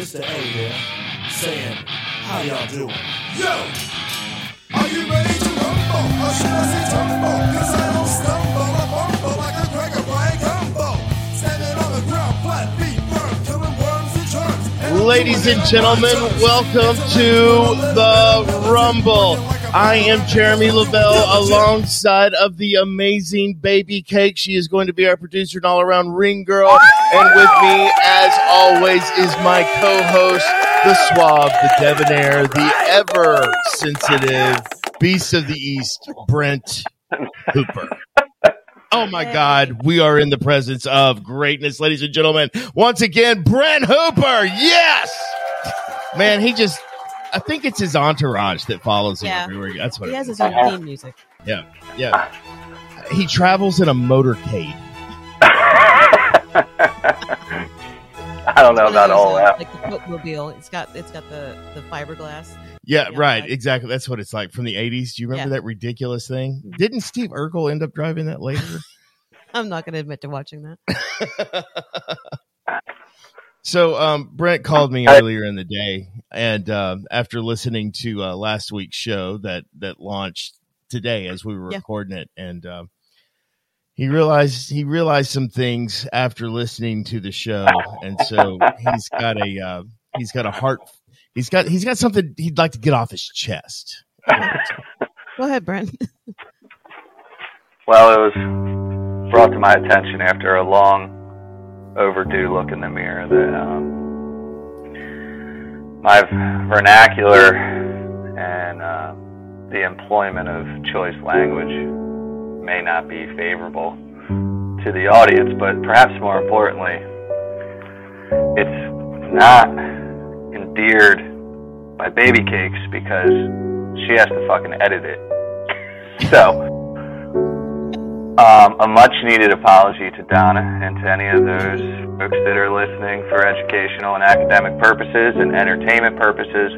Mr. A here, saying, how y'all doing? Yo! Are you ready to rumble? Or should I say tumble? Cause I don't stumble, I bumble like a Greg or Bryant Gumbel. Standing on the ground, flat feet firm, killing worms and germs. And Ladies and gentlemen, welcome to the Rumble. I am Jeremy Lavelle alongside of the amazing Baby Cake. She is going to be our producer and all around ring girl. And with me, as always, is my co host, the suave, the debonair, the ever sensitive beast of the East, Brent Hooper. Oh my God, we are in the presence of greatness, ladies and gentlemen. Once again, Brent Hooper. Yes, man, he just. I think it's his entourage that follows him Yeah. everywhere. That's what He has is. his own theme music. Yeah, yeah. He travels in a motorcade. I don't know One of about those, all uh, that. Like the Coke-mobile. It's got it's got the the fiberglass. Yeah, Yeah, right. like- Exactly. That's what it's like from the '80s. Do you remember Yeah. that ridiculous thing? Didn't Steve Urkel end up driving that later? I'm not going to admit to watching that. so um, Brent called me earlier in the day, and um, after listening to uh, last week's show that that launched today as we were Yeah. recording it, and um, he realized he realized some things after listening to the show, and so he's got a uh, he's got a heart. He's got he's got something he'd like to get off his chest. Go ahead, Brent. Well, it was brought to my attention after a long overdue look in the mirror that um, my vernacular and uh, the employment of choice language may not be favorable to the audience, but perhaps more importantly, it's not endeared by baby cakes because she has to fucking edit it. So, um, a much needed apology to Donna and to any of those folks that are listening for educational and academic purposes and entertainment purposes.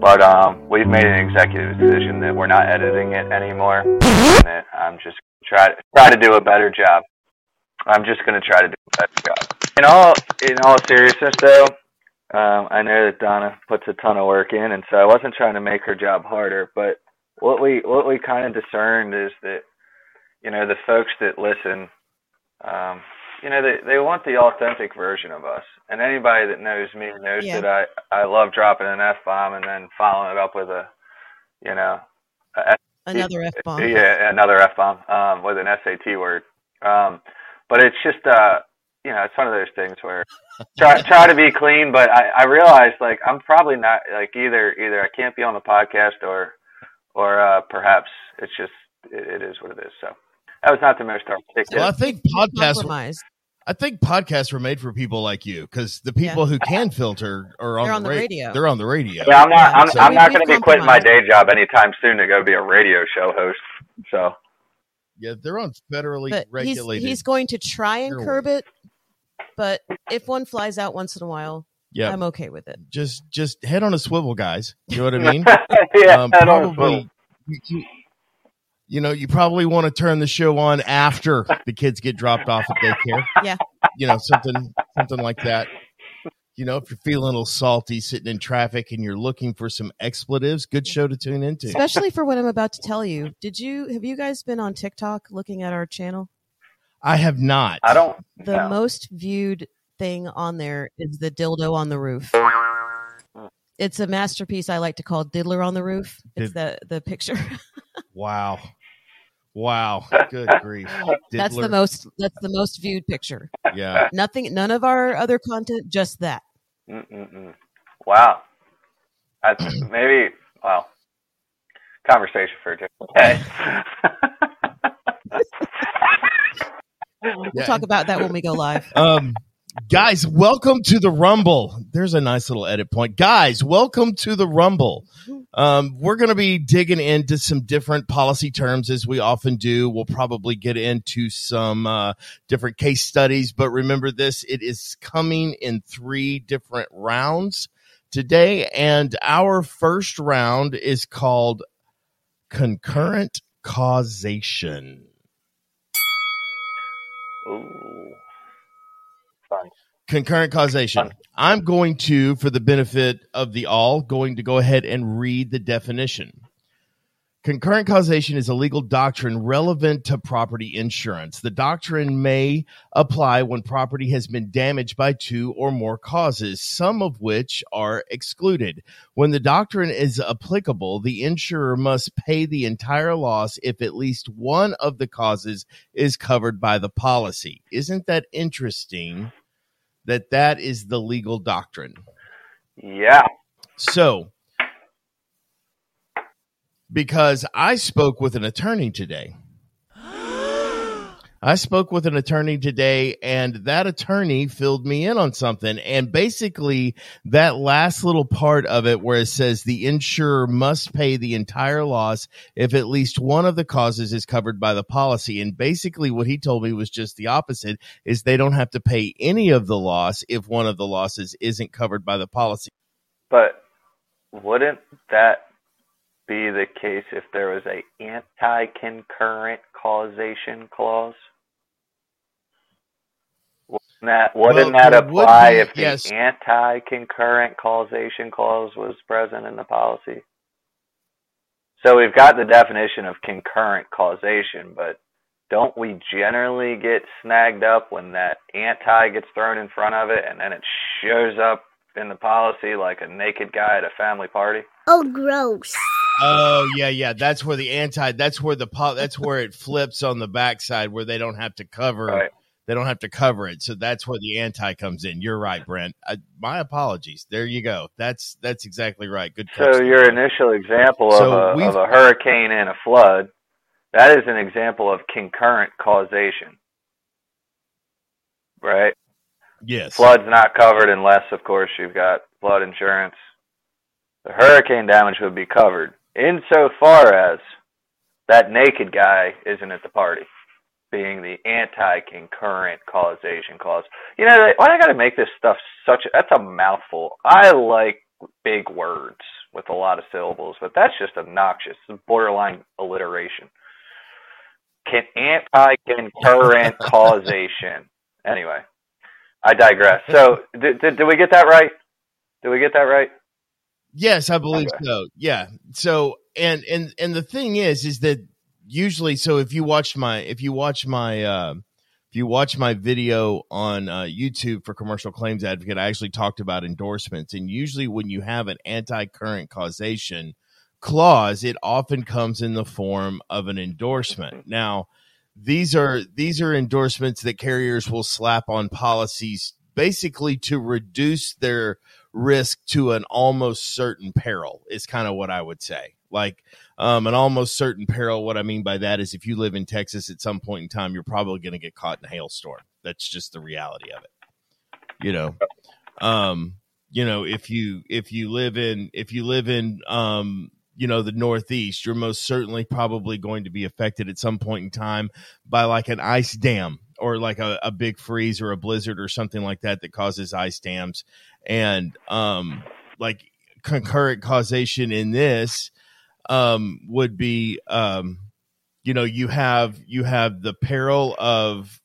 But um, we've made an executive decision that we're not editing it anymore. And I'm just try try to do a better job. I'm just going to try to do a better job. In all in all seriousness, though, um, I know that Donna puts a ton of work in, and so I wasn't trying to make her job harder. But what we what we kind of discerned is that you know the folks that listen, um, you know they they want the authentic version of us, and anybody that knows me knows Yeah. that I I love dropping an f bomb and then following it up with a, you know, a Another f bomb. yeah, another f bomb um, with an SAT word. Um, but it's just uh, you know, it's one of those things where try try to be clean, but I I realize like I'm probably not like either either I can't be on the podcast or or uh, perhaps it's just it, it is what it is. So that was not the most articulate. Well, I think podcasts. Compromise. I think podcasts were made for people like you because the people who can filter are on, They're the, on the radio. They're on the radio. Yeah, I'm not. Yeah, I'm, so I'm not going to be quitting my day job anytime soon to go be a radio show host. So Yeah, they're on federally But he's regulated. he's going to try and Airways. curb it. But if one flies out once in a while, yeah, I'm okay with it. just just head on a swivel, guys. You know what I mean? yeah, um, I don't know. probably. You, you- you know, you probably want to turn the show on after the kids get dropped off at daycare. Yeah. You know, something something like that. You know, if you're feeling a little salty sitting in traffic and you're looking for some expletives, good show to tune into. Especially for what I'm about to tell you. Did you have you guys been on TikTok looking at our channel? I have not. I don't. The No. most viewed thing on there is the dildo on the roof. It's a masterpiece I like to call Diddler on the Roof. It's the the picture. Wow. Wow. Good grief. that's the most that's the most viewed picture. Yeah. Nothing none of our other content, just that. Mm-mm-mm. Wow. That's maybe. Well, conversation for a different day. We'll Yeah. talk about that when we go live. Um, guys, welcome to the Rumble. There's a nice little edit point. Guys, welcome to the Rumble. Um, we're going to be digging into some different policy terms as we often do. We'll probably get into some uh, different case studies, but remember this it is coming in three different rounds today. And our first round is called concurrent causation. Ooh. Concurrent causation. I'm going to, for the benefit of the all, going to go ahead and read the definition. Concurrent causation is a legal doctrine relevant to property insurance. The doctrine may apply when property has been damaged by two or more causes, some of which are excluded. When the doctrine is applicable, the insurer must pay the entire loss if at least one of the causes is covered by the policy. Isn't that interesting that that is the legal doctrine? Yeah. So, because I spoke with an attorney today. I spoke with an attorney today, and that attorney filled me in on something. And basically, that last little part of it, where it says the insurer must pay the entire loss if at least one of the causes is covered by the policy. And basically, what he told me was just the opposite: is they don't have to pay any of the loss if one of the losses isn't covered by the policy. But wouldn't that be the case if there was a anti-concurrent causation clause? Wouldn't that, wouldn't Well, that there would apply be- if the yes. anti-concurrent causation clause was present in the policy? So we've got the definition of concurrent causation, but don't we generally get snagged up when that anti gets thrown in front of it and then it shows up in the policy like a naked guy at a family party? Oh, gross. Oh yeah, yeah. That's where the anti. That's where the po- That's where it flips on the backside, where they don't have to cover. Right. They don't have to cover it. So that's where the anti comes in. You're right, Brent. I, my apologies. There you go. That's that's exactly right. Good. So your initial example So of, a, of a hurricane and a flood, that is an example of concurrent causation, right? yes. Flood's not covered unless, of course, you've got flood insurance. The hurricane damage would be covered insofar as that naked guy isn't at the party, being the anti-concurrent causation clause. You know, why I got to make this stuff such? That's a mouthful. I like big words with a lot of syllables, but that's just obnoxious. It's borderline alliteration. Can anti-concurrent causation. Anyway, I digress. So, did, did, did we get that right? Did we get that right? Yes, I believe Okay. so. Yeah. So and and and the thing is, is that usually, so if you watch my if you watch my uh, if you watch my video on uh, YouTube for Commercial Claims Advocate, I actually talked about endorsements, and usually when you have an anti-current causation clause, it often comes in the form of an endorsement. Now, these are these are endorsements that carriers will slap on policies basically to reduce their risk to an almost certain peril is kind of what I would say. Like um, an almost certain peril. What I mean by that is if you live in Texas at some point in time, you're probably going to get caught in a hailstorm. That's just the reality of it. You know, um, you know, if you if you live in if you live in um, you know the Northeast, you're most certainly probably going to be affected at some point in time by like an ice dam or like a, a big freeze or a blizzard or something like that that causes ice dams and um like concurrent causation in this um would be um you know you have you have the peril of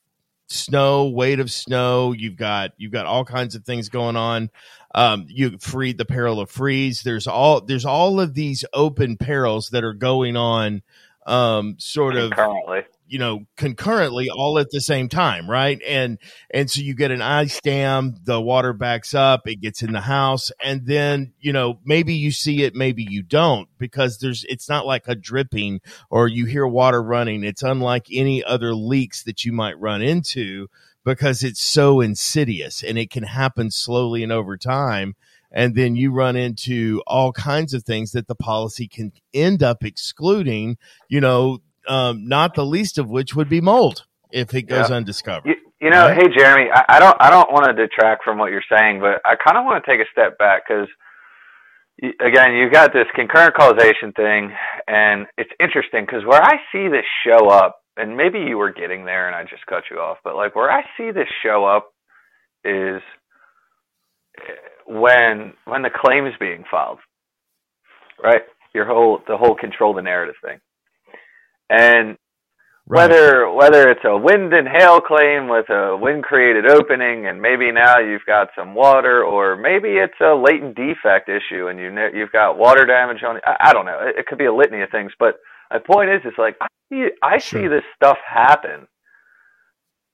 snow weight of snow. You've got you've got all kinds of things going on. Um you free the peril of freeze. There's all there's all of these open perils that are going on um sort of Currently, you know concurrently all at the same time right? And and so you get an ice dam the water backs up it gets in the house and then you know maybe you see it maybe you don't because there's it's not like a dripping or you hear water running. It's unlike any other leaks that you might run into because it's so insidious and it can happen slowly and over time. And then you run into all kinds of things that the policy can end up excluding you know um, not the least of which would be mold if it goes Yeah. undiscovered. you, you know, Right. hey Jeremy, I, I don't I don't want to detract from what you're saying, but I kind of want to take a step back because again, you've got this concurrent causation thing, and it's interesting because where I see this show up, and maybe you were getting there and I just cut you off, but like where I see this show up is when when the claim is being filed, right? Your whole the whole control the narrative thing, and Right. Whether whether it's a wind and hail claim with a wind created opening, and maybe now you've got some water, or maybe it's a latent defect issue, and you know, you've got water damage on. I, I don't know. It, it could be a litany of things, but my point is, it's like I see, I see this stuff happen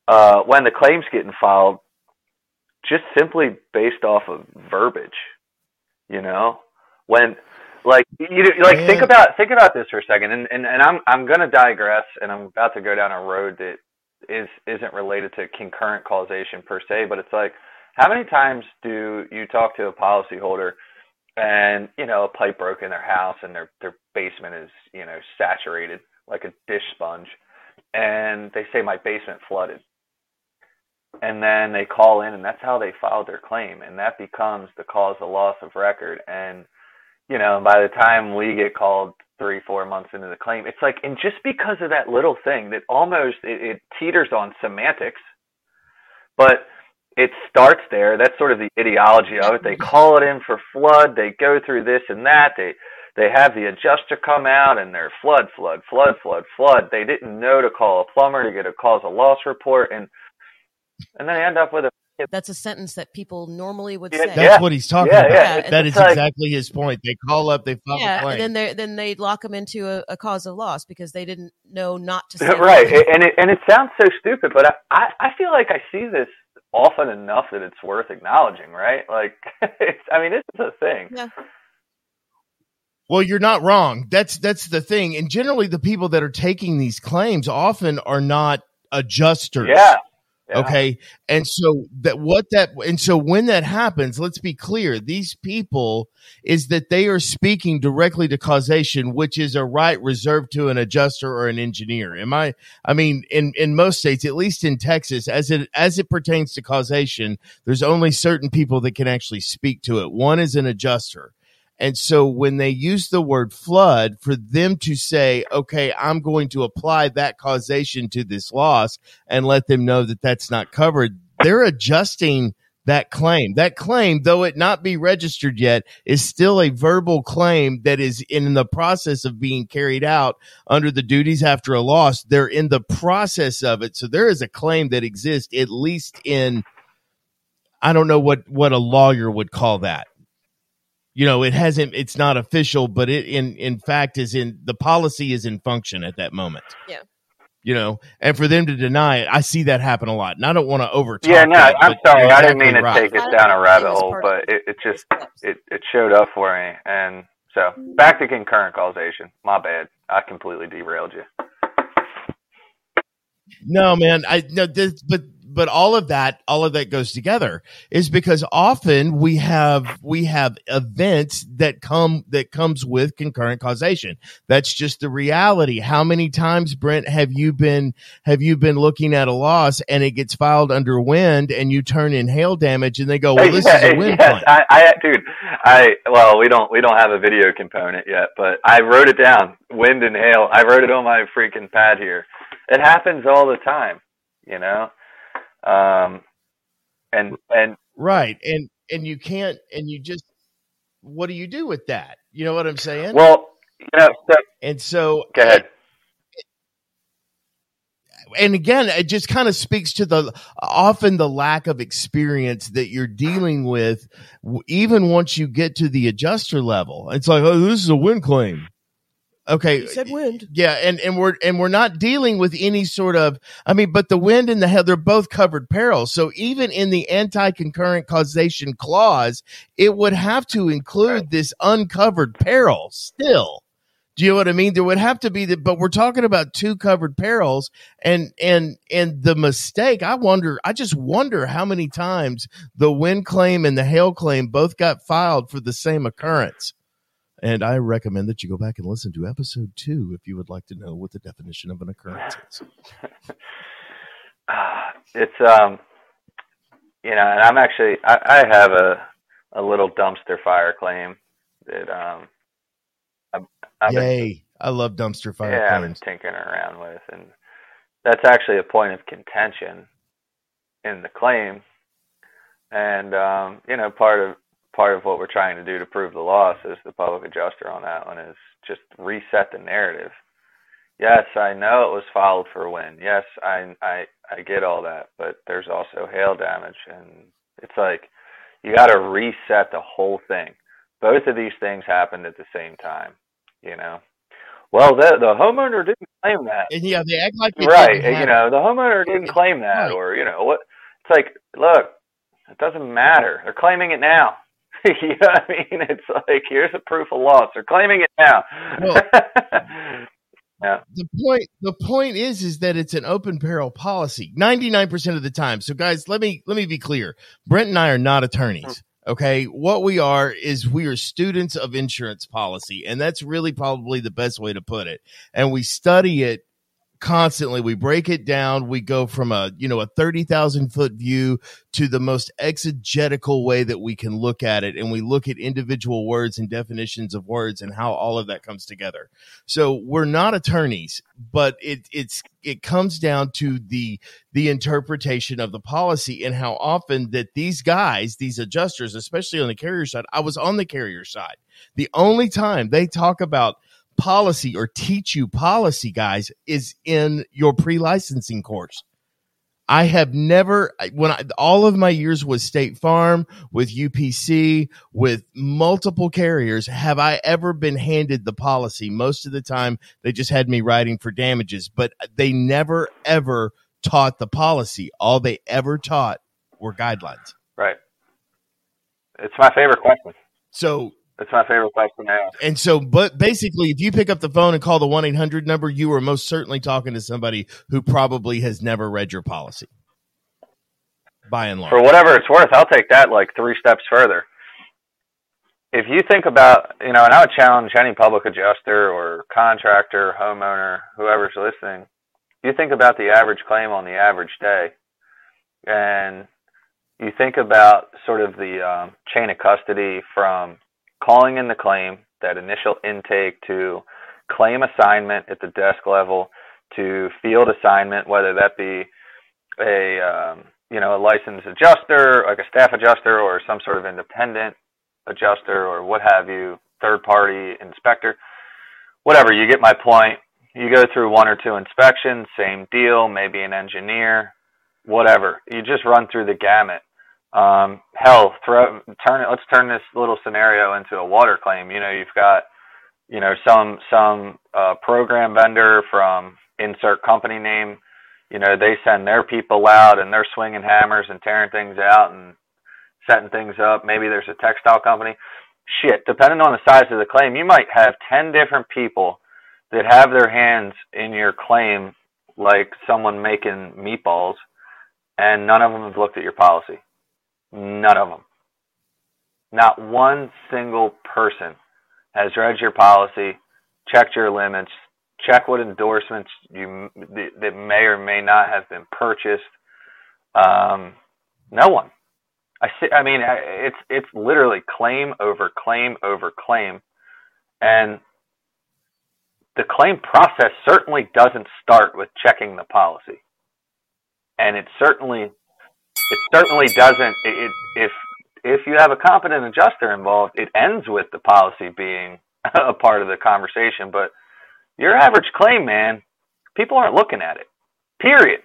uh, when the claims getting filed, just simply based off of verbiage. You know, when like you like think about think about this for a second, and and, and I'm I'm gonna digress, and I'm about to go down a road that is isn't related to concurrent causation per se, but it's like how many times do you talk to a policyholder and you know a pipe broke in their house and their their basement is you know saturated like a dish sponge, and they say my basement flooded, and then they call in and that's how they filed their claim, and that becomes the cause of loss of record, and you know by the time we get called three four months into the claim, it's like and just because of that little thing that almost it, it teeters on semantics, but it starts there. That's sort of the ideology of it. They call it in for flood. They go through this and that. They they have the adjuster come out and they're flood, flood, flood, flood, flood. They didn't know to call a plumber to get a cause of loss report, and and then they end up with a That's a sentence that people normally would Yeah, say. That's Yeah. what he's talking Yeah, about. yeah. That It's like- exactly his point. They call up, they file a Yeah, claim. and then they then they lock them into a, a cause of loss because they didn't know not to say right. that. And it and it sounds so stupid, but I, I I feel like I see this often enough that it's worth acknowledging, right? Like, it's, I mean, this is a thing. Yeah. Well, you're not wrong. That's that's the thing. And generally, the people that are taking these claims often are not adjusters. Yeah. Okay. And so that what that and so when that happens, let's be clear, these people is that they are speaking directly to causation, which is a right reserved to an adjuster or an engineer. Am I I mean, in in most states, at least in Texas, as it as it pertains to causation, there's only certain people that can actually speak to it. One is an adjuster. And so when they use the word flood, for them to say, okay, I'm going to apply that causation to this loss and let them know that that's not covered, they're adjusting that claim. That claim, though it not be registered yet, is still a verbal claim that is in the process of being carried out under the duties after a loss. They're in the process of it. So there is a claim that exists, at least in, I don't know what, what a lawyer would call that you know it hasn't it's not official but it in in fact is in the policy is in function at that moment Yeah. you know and for them to deny it i see that happen a lot and i don't want to over Yeah, no, that, I'm sorry. you're I didn't mean to exactly take right. us down a rabbit hole, but it, it just it, it showed up for me. And so back to concurrent causation. My bad. I completely derailed you. No, man. I no, this, but but all of that, all of that goes together is because often we have we have events that come that comes with concurrent causation. That's just the reality. How many times, Brent, have you been have you been looking at a loss and it gets filed under wind and you turn in hail damage and they go, well, this is a wind yes, claim. I, I, dude, I well, we don't we don't have a video component yet, but I wrote it down. Wind and hail. I wrote it on my freaking pad here. It happens all the time, you know. Um, and and Right. And and you can't and you just what do you do with that? You know what I'm saying? well, you know, so and so go ahead. and again, it just kind of speaks to the often the lack of experience that you're dealing with, even once you get to the adjuster level. It's like, oh, this is a wind claim. Okay, You said wind. yeah, and and we're and we're not dealing with any sort of. I mean, but the wind and the hail, they're both covered perils. So even in the anti-concurrent causation clause, it would have to include this uncovered peril still. Do you know what I mean? There would have to be that, but we're talking about two covered perils, and and and the mistake. I wonder. I just wonder how many times the wind claim and the hail claim both got filed for the same occurrence. And I recommend that you go back and listen to episode two if you would like to know what the definition of an occurrence is. Ah, it's um you know and i'm actually i, I have a a little dumpster fire claim that um i've, I've been, Yay! I love dumpster fire yeah i've been claims. tinkering around with and that's actually a point of contention in the claim and um you know part of part of what we're trying to do to prove the loss is the public adjuster on that one is just reset the narrative Yes, I know it was filed for wind. Yes, I I I get all that, but there's also hail damage, and it's like you got to reset the whole thing. Both of these things happened at the same time, you know. Well, the the homeowner didn't claim that, And yeah, they act like right? You know, the homeowner didn't claim that, or you know what? It's like, look, it doesn't matter. They're claiming it now. you know what I mean? It's like here's a proof of loss. They're claiming it now. the point the point is is that it's an open peril policy 99% of the time so guys let me let me be clear brent and i are not attorneys okay what we are is we are students of insurance policy and that's really probably the best way to put it and we study it constantly. We break it down. We go from a you know a 30,000 foot view to the most exegetical way that we can look at it. And we look at individual words and definitions of words and how all of that comes together. So we're not attorneys but it it's it comes down to the the interpretation of the policy and how often that these guys these adjusters especially on the carrier side I was on the carrier side. The only time they talk about policy or teach you policy guys is in your pre-licensing course I have never when I, all of my years with State Farm, with UPC, with multiple carriers, have I ever been handed the policy? Most of the time, they just had me writing for damages, but they never ever taught the policy. All they ever taught were guidelines. right. It's my favorite question. So It's my favorite question to ask. and so, but basically, if you pick up the phone and call the one eight hundred number, you are most certainly talking to somebody who probably has never read your policy. By and large, For whatever it's worth, I'll take that like three steps further. If you think about, you know, and I would challenge any public adjuster or contractor, homeowner, whoever's listening, you think about the average claim on the average day, and you think about sort of the um, chain of custody from calling in the claim, that initial intake, to claim assignment at the desk level, to field assignment, whether that be a um, you know a licensed adjuster, like a staff adjuster, or some sort of independent adjuster, or what have you, third party inspector, whatever. You get my point. You go through one or two inspections, same deal, maybe an engineer, whatever. You just run through the gamut. Um, hell, throw turn it. Let's turn this little scenario into a water claim. You know, you've got you know some some uh, program vendor from insert company name you know, they send their people out and they're swinging hammers and tearing things out and setting things up. Maybe there's a textile company. Shit, depending on the size of the claim, you might have 10 different people that have their hands in your claim like someone making meatballs, and none of them have looked at your policy. None of them. Not one single person has read your policy, checked your limits, checked what endorsements you that may or may not have been purchased. Um, no one. I see. I mean, it's it's literally claim over claim over claim, and the claim process certainly doesn't start with checking the policy, and it certainly it certainly doesn't. It, it, if if you have a competent adjuster involved, it ends with the policy being a part of the conversation, but your average claim, man, people aren't looking at it. Period.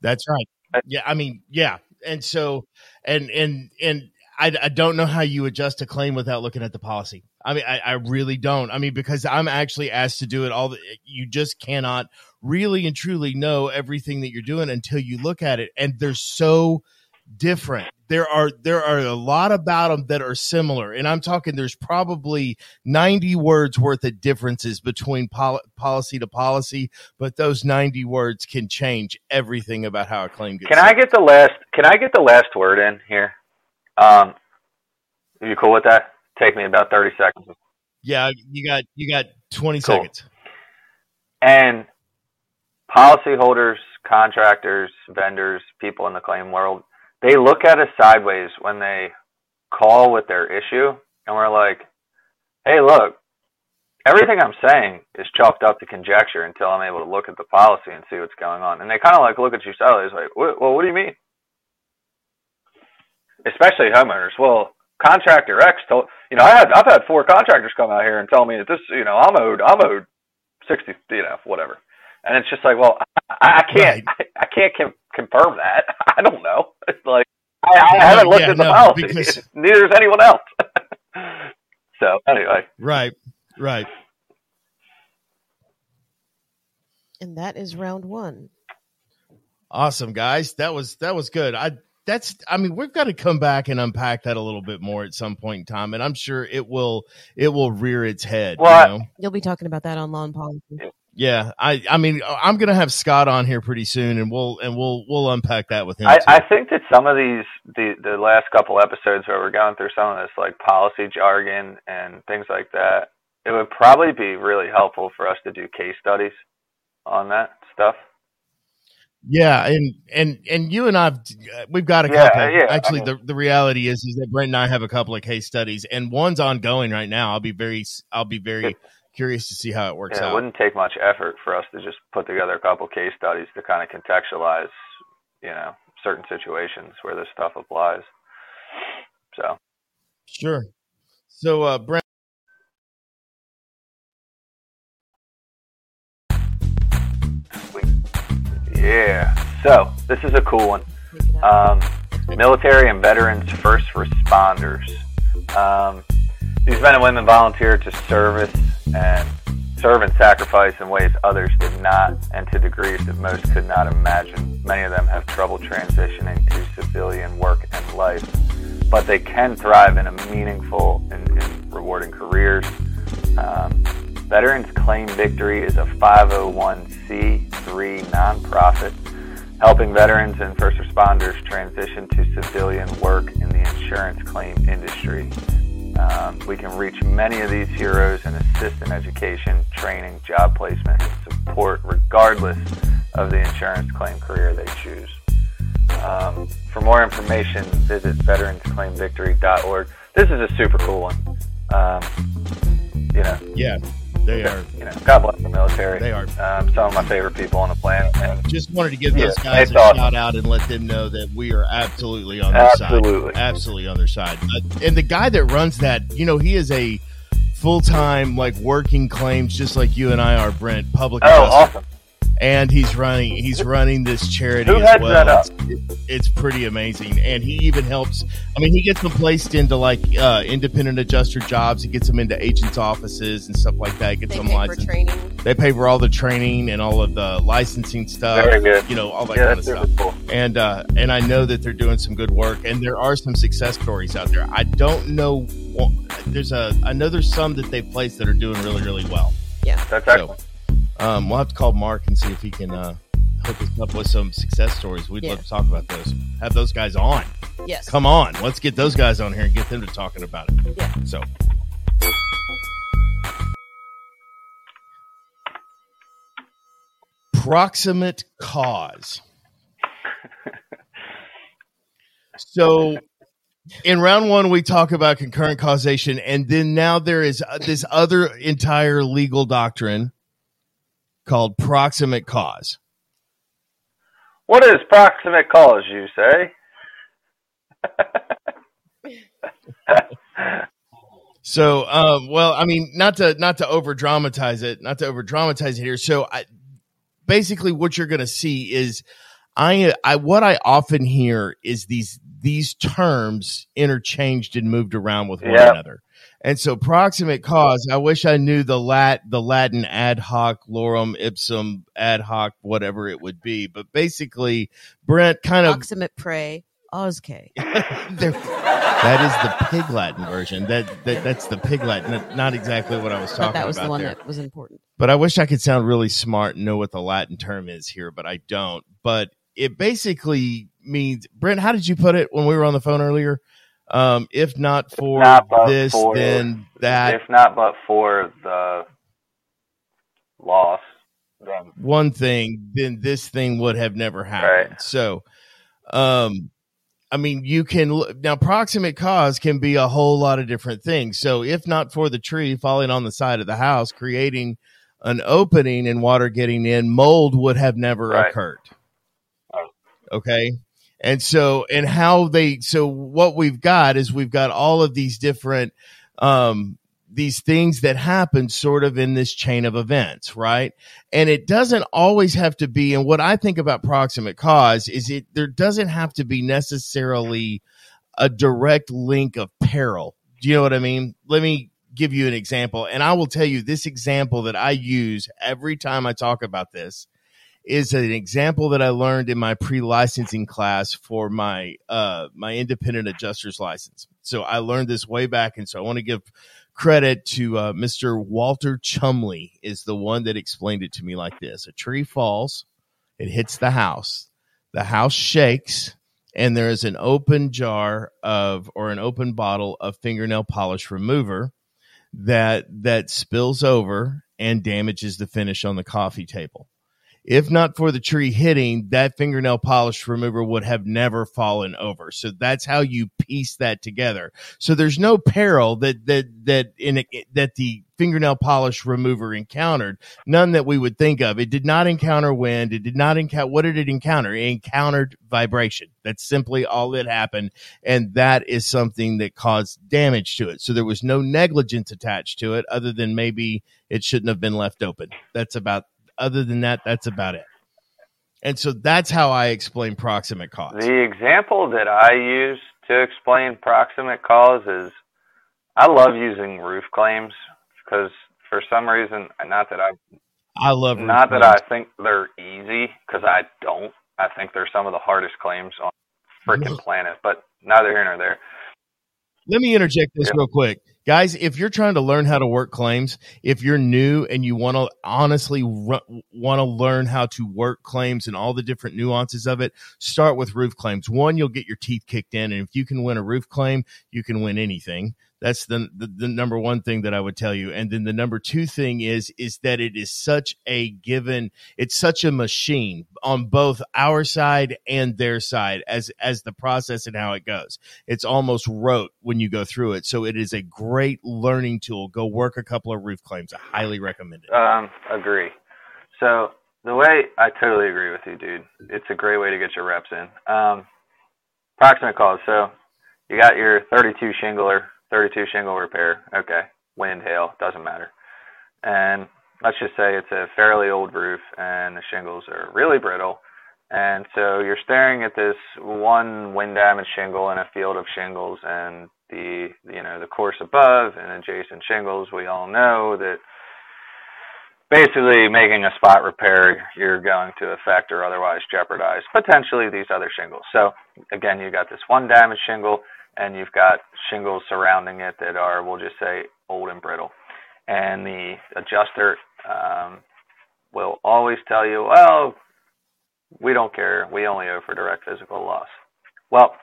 That's right. Yeah, I mean, yeah, and so and and and I, I don't know how you adjust a claim without looking at the policy. I mean, I, I really don't. I mean, because I'm actually asked to do it all. The, you just cannot really and truly know everything that you're doing until you look at it, and they're so different. There are there are a lot about them that are similar, and I'm talking. There's probably 90 words worth of differences between pol- policy to policy, but those 90 words can change everything about how a claim gets. Can I get the last? Can I get the last word in here? Um, are you cool with that? Take me about thirty seconds. Yeah, you got you got 20 Cool. seconds. And policyholders, contractors, vendors, people in the claim world, they look at us sideways when they call with their issue, and we're like, "Hey, look, everything I'm saying is chalked up to conjecture until I'm able to look at the policy and see what's going on." And they kind of like look at you sideways, like, Well, what do you mean?" Especially homeowners. Well, contractor X told you know I had I've had four contractors come out here and tell me that this you know I'm owed I'm owed sixty, you know, whatever. And it's just like, well, I, I can't, Right. I, I can't com- confirm that. I don't know. It's like I, I haven't looked yeah, at the no, policy. because- Neither has anyone else. so anyway, Right. Right. And that is round one. Awesome, guys. That was that was good. I that's I mean, we've got to come back and unpack that a little bit more at some point in time, and I'm sure it will it will rear its head. you Well, I- know? You'll be talking about that on law and policy. Yeah, I I mean, I'm gonna have Scott on here pretty soon, and we'll and we'll we'll unpack that with him. I, too. I think that some of these the the last couple episodes where we're going through some of this like policy jargon and things like that, it would probably be really helpful for us to do case studies on that stuff. Yeah, and and and you and I've we've got a Yeah, couple. yeah, I Actually, mean- the the reality is is that Brent and I have a couple of case studies, and one's ongoing right now. I'll be very I'll be very curious to see how it works Yeah, it out. wouldn't take much effort for us to just put together a couple case studies to kind of contextualize, you know, certain situations where this stuff applies. So Sure. So, uh, Brent, yeah, so this is a cool one. Um, military and veterans first responders. Um, these men and women volunteer to service and serve and sacrifice in ways others did not, and to degrees that most could not imagine. Many of them have trouble transitioning to civilian work and life, but they can thrive in a meaningful and, and rewarding careers. Um, Veterans Claim Victory is a 501c3 nonprofit helping veterans and first responders transition to civilian work in the insurance claim industry. Um, we can reach many of these heroes and assist in education, training, job placement, and support, regardless of the insurance claim career they choose. Um, for more information, visit veteransclaimvictory.org. This is a super cool one. Um, you know, yeah, they are. you know, God bless the military. They are. Um, some of my favorite people on the planet. And Just wanted to give those Yeah, guys a shout out and let them know that we are absolutely on their Absolutely. side. Absolutely on their side. And the guy that runs that, you know, he is a full time, like working claims, just like you and I are, Brent, public oh, adjuster. awesome. And he's running he's running this charity Who as well. that up? It's, it's pretty amazing, and he even helps. I mean, he gets them placed into like uh, independent adjuster jobs. He gets them into agents' offices and stuff like that. Gets They them pay for licensed. training. They pay for all the training and all of the licensing stuff. Very good. You know all that Yeah, kind of stuff. really cool. And uh, and I know that they're doing some good work, and there are some success stories out there. I don't know. Well, there's a I know there's some that they place that are doing really really well. Yeah, that's So, excellent. Um, we'll have to call Mark and see if he can uh, hook us up with some success stories. We'd Yeah. love to talk about those. Have those guys on. Yes. Come on, let's get those guys on here and get them to talking about it. Yeah. So. Proximate cause. So in round one, we talk about concurrent causation, and then now there is uh, this other entire legal doctrine called proximate cause. What is proximate cause, you say? So, um, well, I mean, not to not to over dramatize it, not to over dramatize it here. So, I, basically, what you're going to see is, I, I, what I often hear is these these terms interchanged and moved around with one Yeah. another. And so, proximate cause. I wish I knew the lat the Latin ad hoc lorem ipsum ad hoc whatever it would be, but basically, Brent kind of Proximate prey. Oske. That is the pig Latin version. That, that that's the pig Latin. Not- Not exactly what I was talking about. that was about the one there. that was important. But I wish I could sound really smart and know what the Latin term is here, but I don't. But it basically means, Brent, how did you put it when we were on the phone earlier? Um, if not for not this, for- then that if not but for the loss, then one thing, then this thing would have never happened. Right. So, um, I mean, you can now proximate cause can be a whole lot of different things. So, if not for the tree falling on the side of the house, creating an opening and water getting in, mold would have never Right. occurred. Right. Okay. And so, and how they, so what we've got is we've got all of these different, um, these things that happen sort of in this chain of events, right? And it doesn't always have to be. And what I think about proximate cause is it there doesn't have to be necessarily a direct link of peril. Do you know what I mean? Let me give you an example. And I will tell you this example that I use every time I talk about this is an example that I learned in my pre-licensing class for my uh my independent adjuster's license. So I learned this way back and so I want to give credit to uh, Mr. Walter Chumley is the one that explained it to me like this. A tree falls, it hits the house. The house shakes and there is an open jar of or an open bottle of fingernail polish remover that that spills over and damages the finish on the coffee table. If not for the tree hitting, that fingernail polish remover would have never fallen over. So that's how you piece that together. So there's no peril that that that in a, that the fingernail polish remover encountered. None that we would think of. It did not encounter wind. It did not encounter. What did it encounter? It encountered vibration. That's simply all that happened, and that is something that caused damage to it. So there was no negligence attached to it, other than maybe it shouldn't have been left open. That's about other than that, that's about it. And so that's how I explain proximate cause. The example that I use to explain proximate cause is I love using roof claims because for some reason, not that I, I love not that claims. I think they're easy because I don't. I think they're some of the hardest claims on freaking planet, but neither here nor there. Let me interject this Yeah. real quick. Guys, if you're trying to learn how to work claims, if you're new and you want to honestly want to learn how to work claims and all the different nuances of it, start with roof claims. One, you'll get your teeth kicked in. And if you can win a roof claim, you can win anything. That's the, the the number one thing that I would tell you. And then the number two thing is is that it is such a given, it's such a machine on both our side and their side as as the process and how it goes. It's almost rote when you go through it. So it is a great learning tool. Go work a couple of roof claims. I highly recommend it. Um, agree. So the way I totally agree with you, dude. It's a great way to get your reps in. Um, proximate cause. So you got your 32 shingler, 32 shingle repair. Okay, wind, hail, doesn't matter. And let's just say it's a fairly old roof and the shingles are really brittle. And so you're staring at this one wind damaged shingle in a field of shingles and the you know the course above and adjacent shingles we all know that basically making a spot repair you're going to affect or otherwise jeopardize potentially these other shingles. So again, you got this one damaged shingle and you've got shingles surrounding it that are we'll just say old and brittle. And the adjuster um, will always tell you, well, we don't care. We only owe for direct physical loss. Well,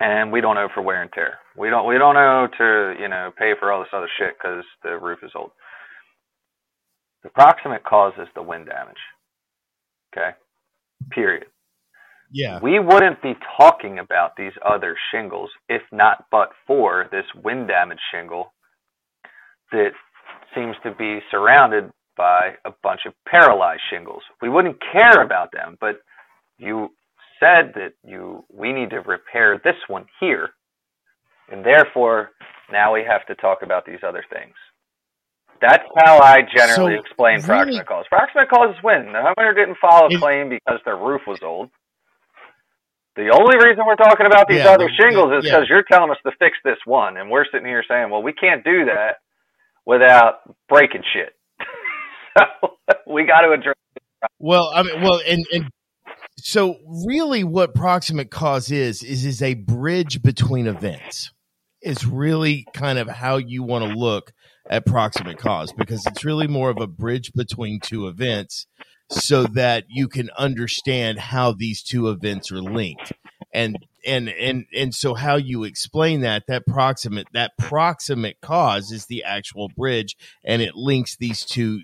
and we don't owe for wear and tear. We don't we don't owe to you know pay for all this other shit because the roof is old. The proximate cause is the wind damage. Okay. Period. Yeah. We wouldn't be talking about these other shingles if not but for this wind damage shingle that seems to be surrounded by a bunch of paralyzed shingles. We wouldn't care about them, but you said that you we need to repair this one here. And therefore, now we have to talk about these other things. That's how I generally So, explain really- proximate cause. Proximate cause is when the homeowner didn't file a It- claim because their roof was old. The only reason we're talking about these Yeah, other the- shingles is yeah. because you're telling us to fix this one, and we're sitting here saying, "Well, we can't do that without breaking shit." so we got to address. Well, I mean, well, and and so really, what proximate cause is is is a bridge between events. Is really kind of how you want to look at proximate cause because it's really more of a bridge between two events, so that you can understand how these two events are linked, and and and and so how you explain that that proximate that proximate cause is the actual bridge, and it links these two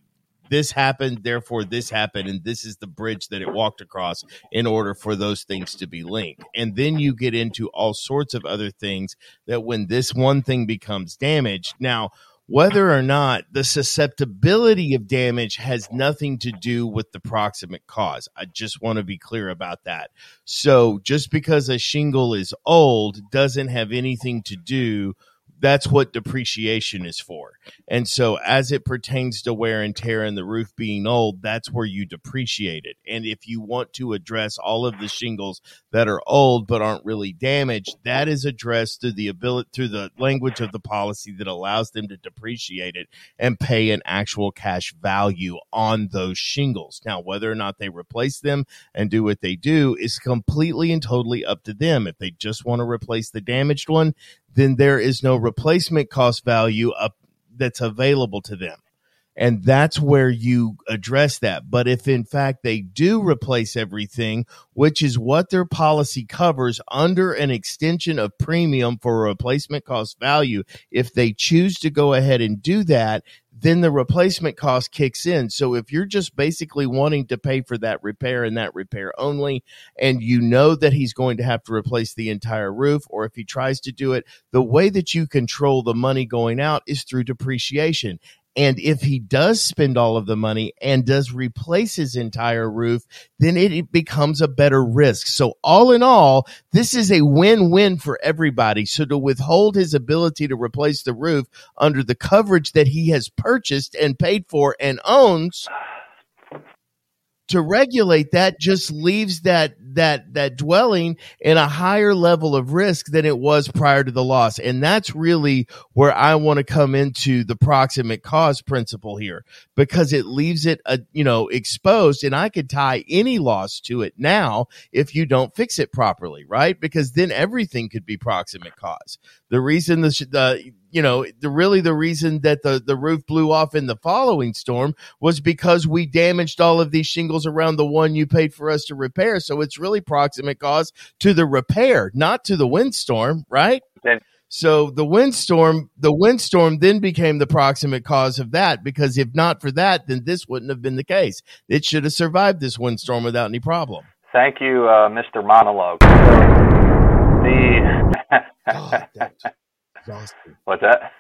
this happened, therefore this happened, and this is the bridge that it walked across in order for those things to be linked. And then you get into all sorts of other things that when this one thing becomes damaged, now whether or not the susceptibility of damage has nothing to do with the proximate cause. I just want to be clear about that. So just because a shingle is old doesn't have anything to do that's what depreciation is for. And so, as it pertains to wear and tear and the roof being old, that's where you depreciate it. And if you want to address all of the shingles that are old but aren't really damaged, that is addressed through the ability through the language of the policy that allows them to depreciate it and pay an actual cash value on those shingles. Now, whether or not they replace them and do what they do is completely and totally up to them. If they just want to replace the damaged one, then there is no replacement cost value up that's available to them. And that's where you address that. But if in fact they do replace everything, which is what their policy covers under an extension of premium for replacement cost value, if they choose to go ahead and do that, then the replacement cost kicks in. So if you're just basically wanting to pay for that repair and that repair only, and you know that he's going to have to replace the entire roof, or if he tries to do it, the way that you control the money going out is through depreciation. And if he does spend all of the money and does replace his entire roof, then it becomes a better risk. So all in all, this is a win-win for everybody. So to withhold his ability to replace the roof under the coverage that he has purchased and paid for and owns, to regulate that just leaves that that that dwelling in a higher level of risk than it was prior to the loss. And that's really where i want to come into the proximate cause principle here because it leaves it a, you know exposed and i could tie any loss to it now if you don't fix it properly right? Because then everything could be proximate cause. The reason the, the you know, the really the reason that the, the roof blew off in the following storm was because we damaged all of these shingles around the one you paid for us to repair. So it's really proximate cause to the repair, not to the windstorm, right? Then- so the windstorm, the windstorm then became the proximate cause of that because if not for that, then this wouldn't have been the case. It should have survived this windstorm without any problem. Thank you, uh, Mr. Monologue. The God, exhausting. what's that?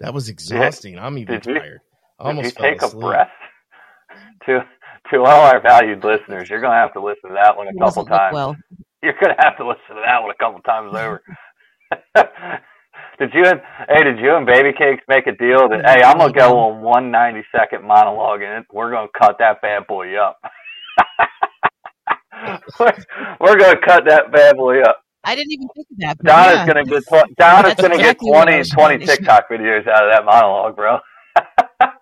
That was exhausting. I'm even Did you- tired. Did you fell take a breath? To to all our valued listeners, you're gonna have to listen to that one a It couple times. well. You're gonna have to listen to that one a couple times over. did you and hey, did you and Baby Cakes make a deal that hey, I'm gonna go on one ninety second monologue and we're gonna cut that bad boy up. we're, we're gonna cut that bad boy up. I didn't even think of that. but Donna's yeah. gonna get tw- Donna's That's gonna exactly get what 20, 20 trying to- TikTok videos out of that monologue, bro.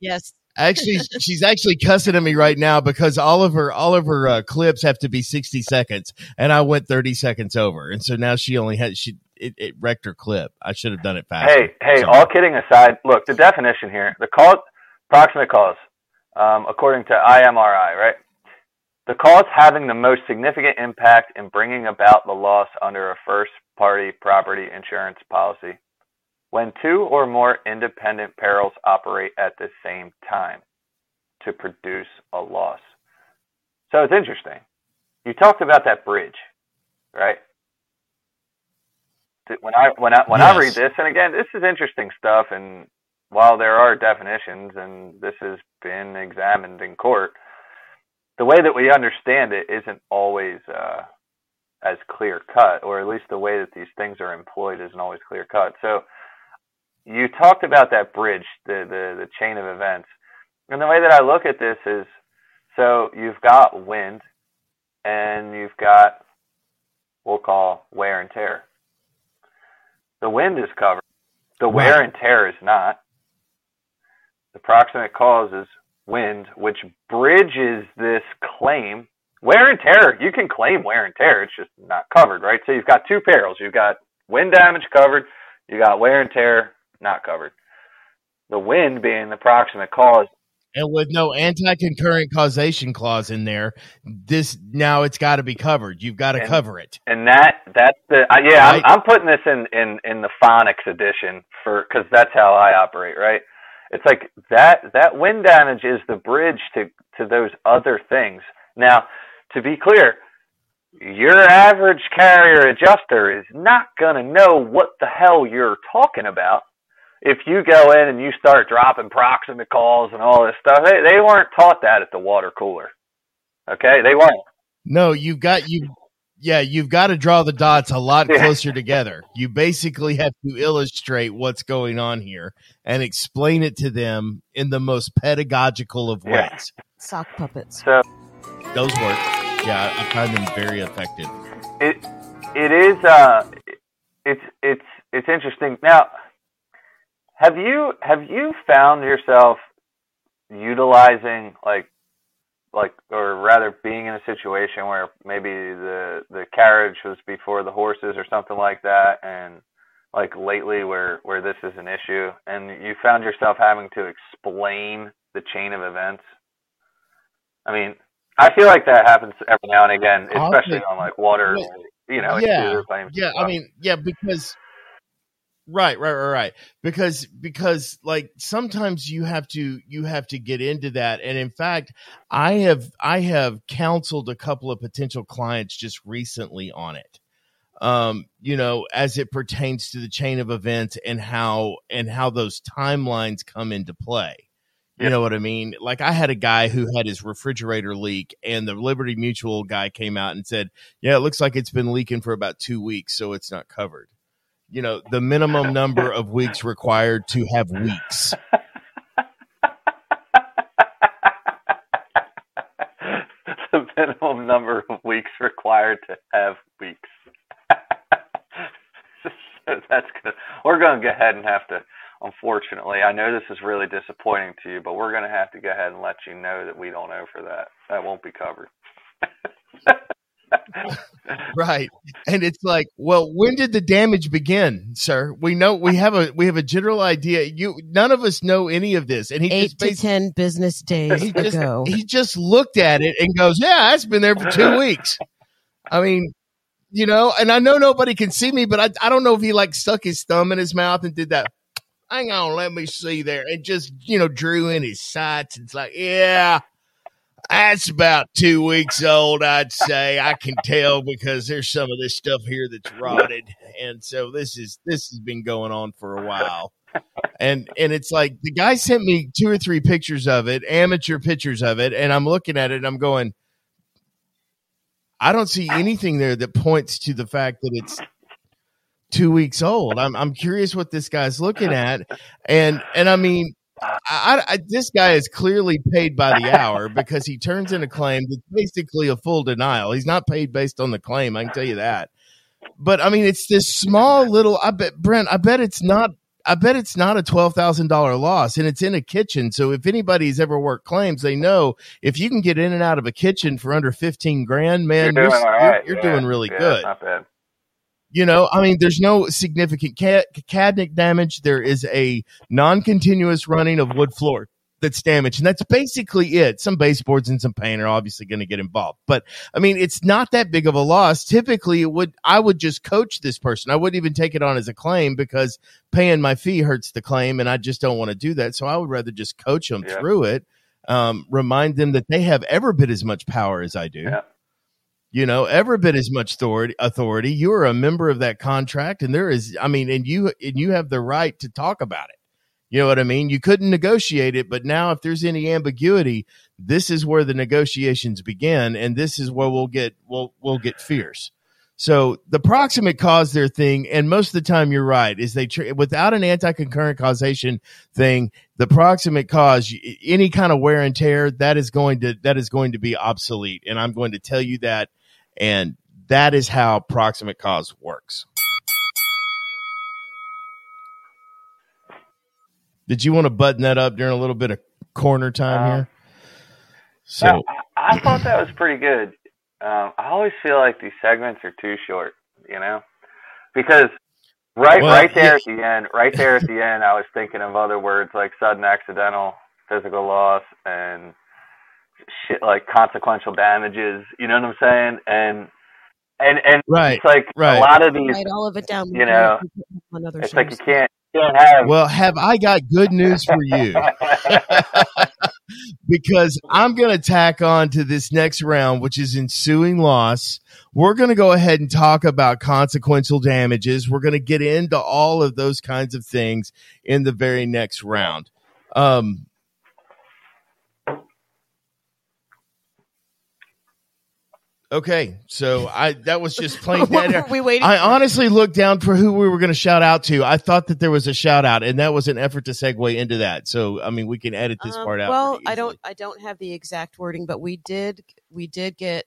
Yes. Actually, she's actually cussing at me right now because all of her all of her uh, clips have to be sixty seconds, and I went thirty seconds over, and so now she only had she it, it wrecked her clip. I should have done it faster. Hey, hey, Sorry. all kidding aside, look, the definition here, the cause, proximate cause, um, according to IRMI, right? The cause having the most significant impact in bringing about the loss under a first party property insurance policy when two or more independent perils operate at the same time to produce a loss. So it's interesting. You talked about that bridge, right? When I when I when I read this, and again, this is interesting stuff. And while there are definitions, and this has been examined in court, the way that we understand it isn't always uh, as clear cut, or at least the way that these things are employed isn't always clear cut. So you talked about that bridge, the, the the chain of events, and the way that I look at this is, so you've got wind, and you've got we'll call wear and tear. The wind is covered. The wear and tear is not. The proximate cause is wind, which bridges this claim. Wear and tear, you can claim wear and tear, it's just not covered, right? So you've got two perils. You've got wind damage covered, you got wear and tear not covered. The wind being the proximate cause. and with no anti-concurrent causation clause in there, this now it's got to be covered. You've got to And- cover it. And that that's the uh, yeah, Right. I'm, I'm putting this in in in the phonics edition for cuz that's how I operate, right? It's like that that wind damage is the bridge to to those other things. Now, to be clear, your average carrier adjuster is not going to know what the hell you're talking about. If you go in and you start dropping proximate cause and all this stuff, they, they weren't taught that at the water cooler. Okay, they weren't. No, you've got you yeah, you've got to draw the dots a lot Yeah. closer together. You basically have to illustrate what's going on here and explain it to them in the most pedagogical of Yeah. ways. Sock puppets. So Those work. Yeah, I find them very effective. it it is uh it's it's it's interesting. Now, have you have you found yourself utilizing like like or rather being in a situation where maybe the the carriage was before the horses or something like that and like lately where where this is an issue and you found yourself having to explain the chain of events? I mean i feel like that happens every now and again especially on like water you know yeah, Yeah, I mean, yeah, because right, right, right, right. Because because like sometimes you have to you have to get into that. And in fact, I have I have counseled a couple of potential clients just recently on it. Um, you know, as it pertains to the chain of events and how and how those timelines come into play. You know what I mean? Like I had a guy who had his refrigerator leak and the Liberty Mutual guy came out and said, yeah, it looks like it's been leaking for about two weeks, so it's not covered. You know, the minimum number of weeks required to have weeks. the minimum number of weeks required to have weeks. so that's good. We're going to go ahead and have to, unfortunately, I know this is really disappointing to you, but we're going to have to go ahead and let you know that we don't know for that. That won't be covered. Right. And it's like, well, when did the damage begin, sir? We know we have a we have a general idea. You none of us know any of this. And he Eight just to ten business days he just, ago. he just looked at it and goes, "Yeah, that's been there for two weeks." I mean, you know, and I know nobody can see me, but I, I don't know if he like stuck his thumb in his mouth and did that. Hang on, let me see there, and just you know drew in his sights. And it's like, yeah, that's about two weeks old, I'd say. I can tell because there's some of this stuff here that's rotted, and so this is this has been going on for a while and and it's like the guy sent me two or three pictures of it, amateur pictures of it, and I'm looking at it and I'm going, I don't see anything there that points to the fact that it's two weeks old. I'm I'm curious what this guy's looking at, and and I mean. I, I, this guy is clearly paid by the hour because he turns in a claim that's basically a full denial. He's not paid based on the claim. I can tell you that. But I mean, it's this small little. I bet Brent. I bet it's not I bet it's not a twelve thousand dollar loss, and it's in a kitchen. So if anybody's ever worked claims, they know if you can get in and out of a kitchen for under fifteen grand, man, you're doing you're- right. you're Yeah, doing really yeah, good. Not bad. You know, I mean, there's no significant ca- cadmic damage. There is a non-continuous running of wood floor that's damaged, and that's basically it. Some baseboards and some paint are obviously going to get involved, but I mean, it's not that big of a loss. Typically, it would I would just coach this person. I wouldn't even take it on as a claim because paying my fee hurts the claim, and I just don't want to do that. So I would rather just coach them Yeah. through it. Um, remind them that they have ever bit as much power as I do Yeah. You know ever bit as much authority authority you are a member of that contract and there is i mean and you and you have the right to talk about it. You know what i mean? You couldn't negotiate it but now if there's any ambiguity this is where the negotiations begin and this is where we'll get we'll we'll get fierce. So the proximate cause their thing and most of the time you're right is they tr- without an anti-concurrent causation thing the proximate cause any kind of wear and tear that is going to that is going to be obsolete and i'm going to tell you that and that is how proximate cause works. Did you want to button that up during a little bit of corner time Um, here? So I, I thought that was pretty good. Um, I always feel like these segments are too short, you know, because right, Well, right there yeah. at the end, right there at the end, I was thinking of other words like sudden accidental physical loss and shit like consequential damages. You know what I'm saying? And and and right. it's like right. a lot of these. Write all of it down. you know, on other It's like you can't can't have. Well, have I got good news for you? because I'm going to tack on to this next round, which is ensuing loss. We're going to go ahead and talk about consequential damages. We're going to get into all of those kinds of things in the very next round. Um, Okay, so I that was just plain dead air. Were we waiting? I honestly looked down for who we were going to shout out to. I thought that there was a shout out, and that was an effort to segue into that. So, I mean, we can edit this Um, part out. Well, I don't. I don't have the exact wording, but we did. We did get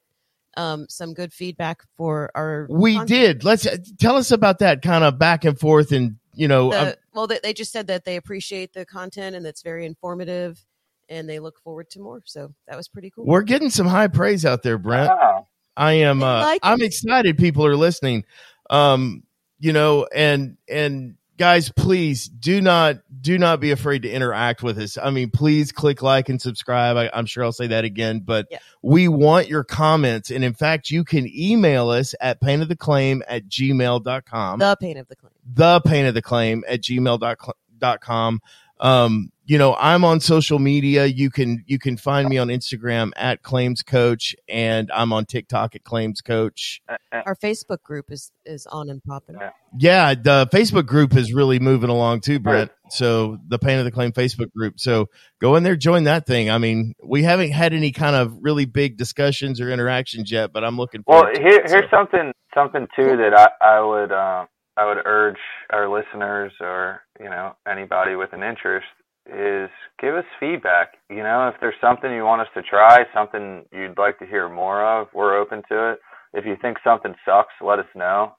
um, some good feedback for our. We content. did. Let's uh, tell us about that kind of back and forth, and you know, um, The- well, they, they just said that they appreciate the content and it's very informative, and they look forward to more. So that was pretty cool. we're getting some high praise out there, Brent. Wow. I am. Uh, like I'm it. excited. People are listening. Um, you know, and and guys, please do not do not be afraid to interact with us. I mean, please click like and subscribe. I, I'm sure I'll say that again, but Yeah. we want your comments. And in fact, you can email us at pain of the claim at gmail.com. the pain of the claim. the pain of the claim at gmail.com. Um, you know, I'm on social media. You can you can find me on Instagram at claims coach and I'm on TikTok at claims coach. Uh, uh, Our Facebook group is is on and popping. Yeah. Yeah, the Facebook group is really moving along too, Brent. So the pain of the claim Facebook group. So go in there, join that thing. I mean, we haven't had any kind of really big discussions or interactions yet, but I'm looking Well, to here, it, here's so. something something too that I, I would uh, I would urge our listeners or you know anybody with an interest is give us feedback. You know, if there's something you want us to try, something you'd like to hear more of, we're open to it. If you think something sucks, let us know.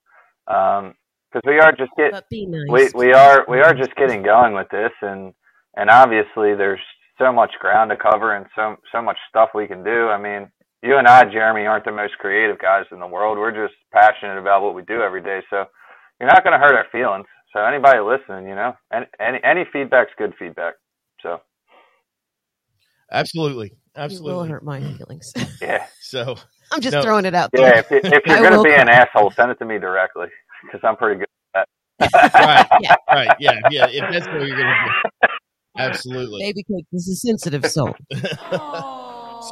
Um, because we are just get nice. we we are we are just getting going with this, and and obviously there's so much ground to cover and so so much stuff we can do. I mean, you and I, Jeremy, aren't the most creative guys in the world. We're just passionate about what we do every day. So you're not going to hurt our feelings. So anybody listening, you know, any any, any feedback's good feedback. So Absolutely. You will Absolutely. hurt my feelings. yeah, So I'm just No. throwing it out yeah. If, you- if you're going to will be an asshole, send it to me directly because I'm pretty good. At that. right, Yeah. right, yeah, yeah. If that's what you're gonna do. Absolutely. Baby cake is a sensitive soul.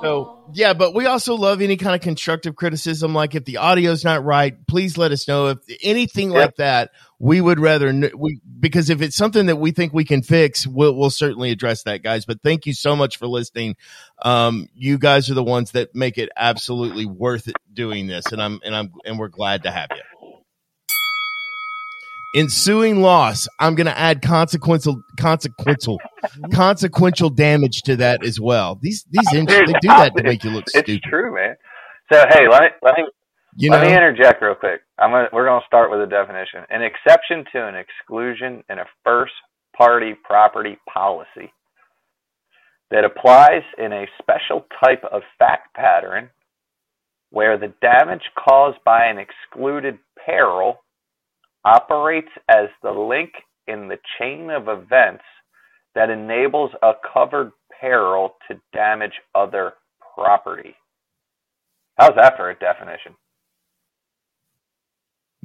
So yeah, but we also love any kind of constructive criticism. Like if the audio's not right, please let us know. If anything Yep. like that, we would rather we because if it's something that we think we can fix, we'll we'll certainly address that, guys. But thank you so much for listening. Um, you guys are the ones that make it absolutely worth it doing this, and I'm and I'm and we're glad to have you. Ensuing loss, I'm going to add consequential, consequential, consequential damage to that as well. These these ins- they do that to make you look stupid. It's true, man. So hey, let me let me You Let me interject real quick. I'm gonna, we're going to start with a definition. An exception to an exclusion in a first party property policy that applies in a special type of fact pattern where the damage caused by an excluded peril operates as the link in the chain of events that enables a covered peril to damage other property. How's that for a definition?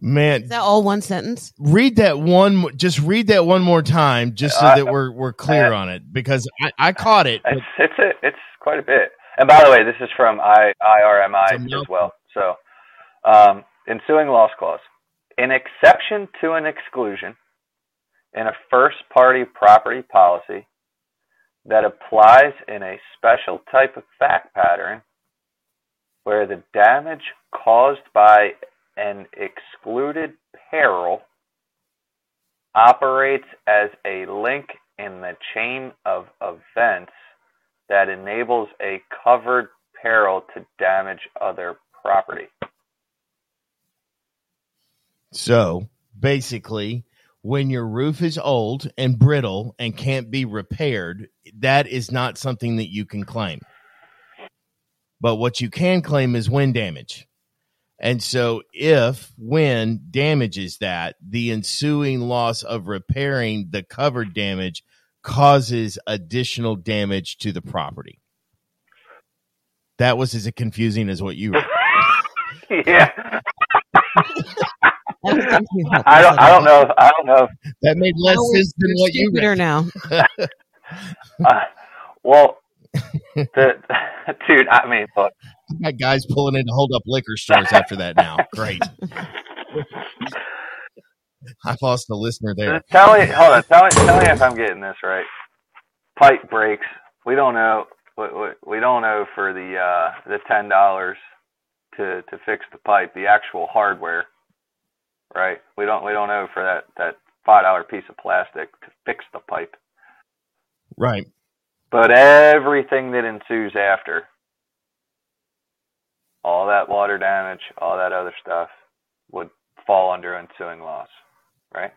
man, Is that all one sentence? read that one. Just read that one more time, just so Uh, that we're we're clear on it. Because I, I caught it. It's it's a, it's quite a bit. And by the way, this is from I, IRMI as well. So, um, ensuing loss clause, an exception to an exclusion in a first party property policy that applies in a special type of fact pattern where the damage caused by an excluded peril operates as a link in the chain of events that enables a covered peril to damage other property. So basically, when your roof is old and brittle and can't be repaired, that is not something that you can claim. But what you can claim is wind damage. And so, if wind damages that, the ensuing loss of repairing the covered damage causes additional damage to the property. That was as confusing as what you were. yeah, I don't think you helped I don't. at I all. don't know. If, I don't know. If, That made less Now sense than what you stupider read. now. uh, well, the, dude. I mean, look. got guys pulling in to hold up liquor stores after that now. Great. I lost a listener there. Tell me. Hold on. Tell me. Tell me if I'm getting this right. Pipe breaks. We don't know. We, we, we don't know for the uh, the ten dollars to to fix the pipe, the actual hardware, right? We don't we don't owe for that that five dollar piece of plastic to fix the pipe. Right. But everything that ensues after, all that water damage, all that other stuff, would fall under ensuing loss, right?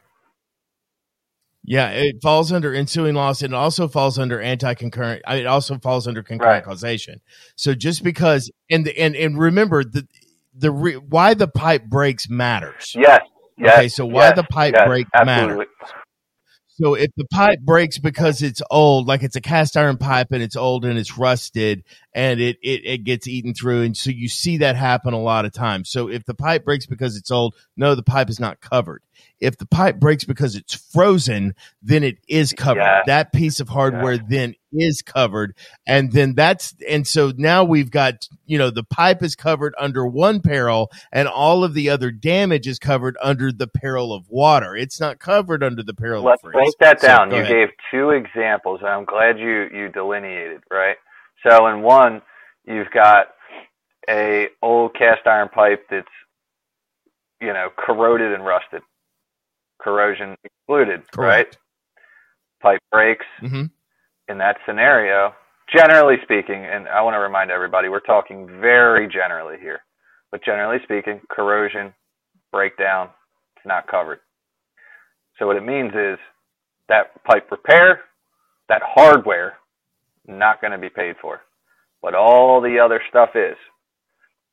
Yeah, it falls under ensuing loss and it also falls under anti-concurrent. It also falls under concurrent Right. causation. So just because and and and remember the the re, why the pipe breaks matters. Yes. Yes. Okay, so why yes, the pipe yes, break absolutely. matter? So if the pipe breaks because it's old, like it's a cast iron pipe and it's old and it's rusted and it, it, it gets eaten through. And so you see that happen a lot of times. So if the pipe breaks because it's old, no, the pipe is not covered. If the pipe breaks because it's frozen, then it is covered. Yeah. That piece of hardware then is covered. And then that's, and so now we've got, you know, the pipe is covered under one peril and all of the other damage is covered under the peril of water. It's not covered under the peril Let's of freeze. break that So, down. you ahead. gave two examples, and I'm glad you you delineated right. So in one, you've got a old cast iron pipe that's you know corroded and rusted, corrosion excluded, right? Pipe breaks. Mhm. In that scenario, generally speaking, and I want to remind everybody, we're talking very generally here, but generally speaking, corrosion, breakdown, it's not covered. So what it means is that pipe repair, that hardware, not going to be paid for. But all the other stuff is.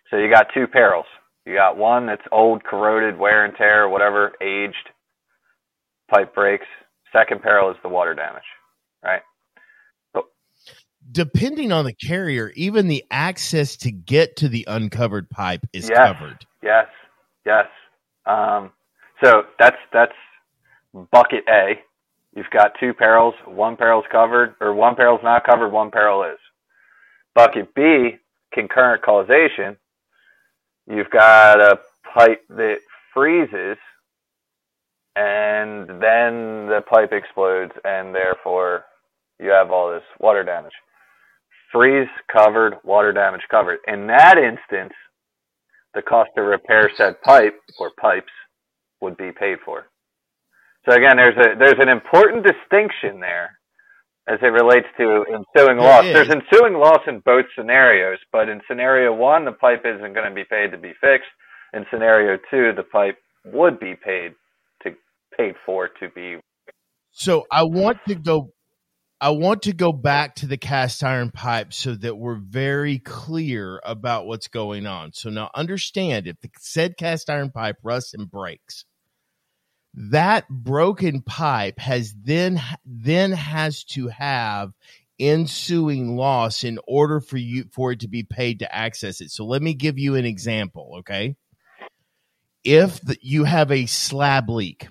So you got two perils. You got one that's old, corroded, wear and tear, whatever, aged, pipe breaks. Second peril is the water damage, right? Depending on the carrier, even the access to get to the uncovered pipe is Yes. covered. Yes, yes. Um, so that's that's bucket A. You've got two perils. One peril's covered, or one peril's not covered. One peril is. Bucket B, concurrent causation. You've got a pipe that freezes, and then the pipe explodes, and therefore you have all this water damage. Freeze covered, water damage covered. In that instance, the cost to repair said pipe or pipes would be paid for. So again, there's a there's an important distinction there as it relates to ensuing loss. There's ensuing loss in both scenarios, but in scenario one, the pipe isn't going to be paid to be fixed. In scenario two, the pipe would be paid paid for to be. So I want to go I want to go back to the cast iron pipe so that we're very clear about what's going on. So now understand if the said cast iron pipe rusts and breaks, that broken pipe has then then has to have ensuing loss in order for you for it to be paid to access it. So let me give you an example, okay? If the, you have a slab leak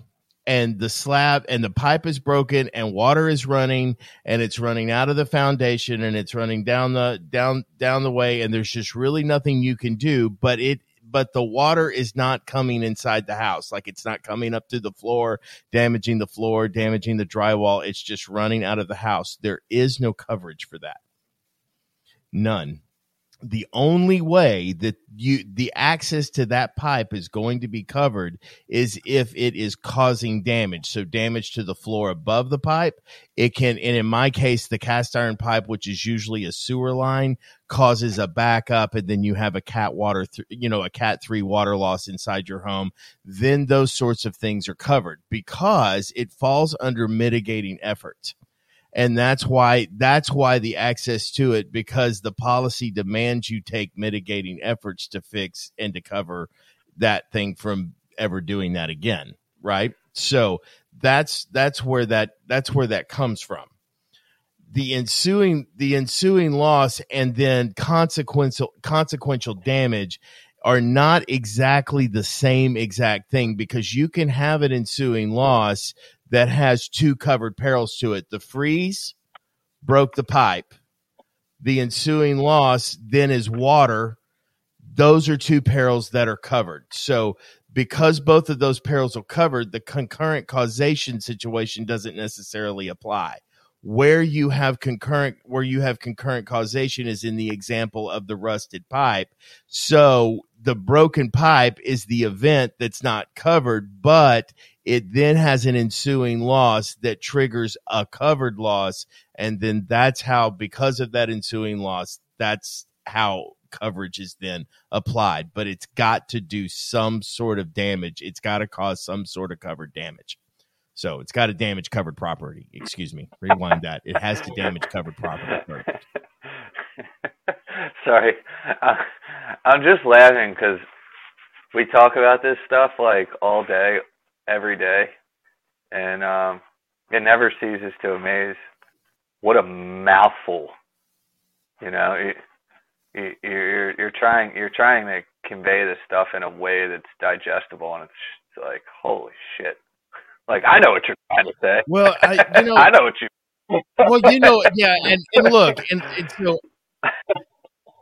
and the slab and the pipe is broken and water is running and it's running out of the foundation and it's running down the down down the way and there's just really nothing you can do but it but the water is not coming inside the house. Like it's not coming up to the floor damaging the floor damaging the drywall. It's just running out of the house. There is no coverage for that. None the only way that you the access to that pipe is going to be covered is if it is causing damage. So damage to the floor above the pipe. It can and in my case the cast iron pipe which is usually a sewer line causes a backup and then you have a cat water th- you know a cat 3 water loss inside your home. Then those sorts of things are covered because it falls under mitigating efforts and that's why that's why the access to it because the policy demands you take mitigating efforts to fix and to cover that thing from ever doing that again right? So that's that's where that that's where that comes from. The ensuing the ensuing loss and then consequential consequential damage are not exactly the same exact thing because you can have an ensuing loss that has two covered perils to it. The freeze broke the pipe. The ensuing loss then is water. Those are two perils that are covered. So, because both of those perils are covered, the concurrent causation situation doesn't necessarily apply. where you have concurrent where you have concurrent causation is in the example of the rusted pipe so the broken pipe is the event that's not covered but it then has an ensuing loss that triggers a covered loss and then that's how because of that ensuing loss that's how coverage is then applied but it's got to do some sort of damage it's got to cause some sort of covered damage so it's got to damage covered property. Excuse me. Rewind that. It has to damage covered property. Sorry, uh, I'm just laughing because we talk about this stuff like all day, every day, and um, it never ceases to amaze. What a mouthful! You know, you, you, you're you're trying you're trying to convey this stuff in a way that's digestible, and it's like holy shit. Like I know what you're trying to say. Well, I, you know, I know what you. well, you know, yeah, and, and look, and, and so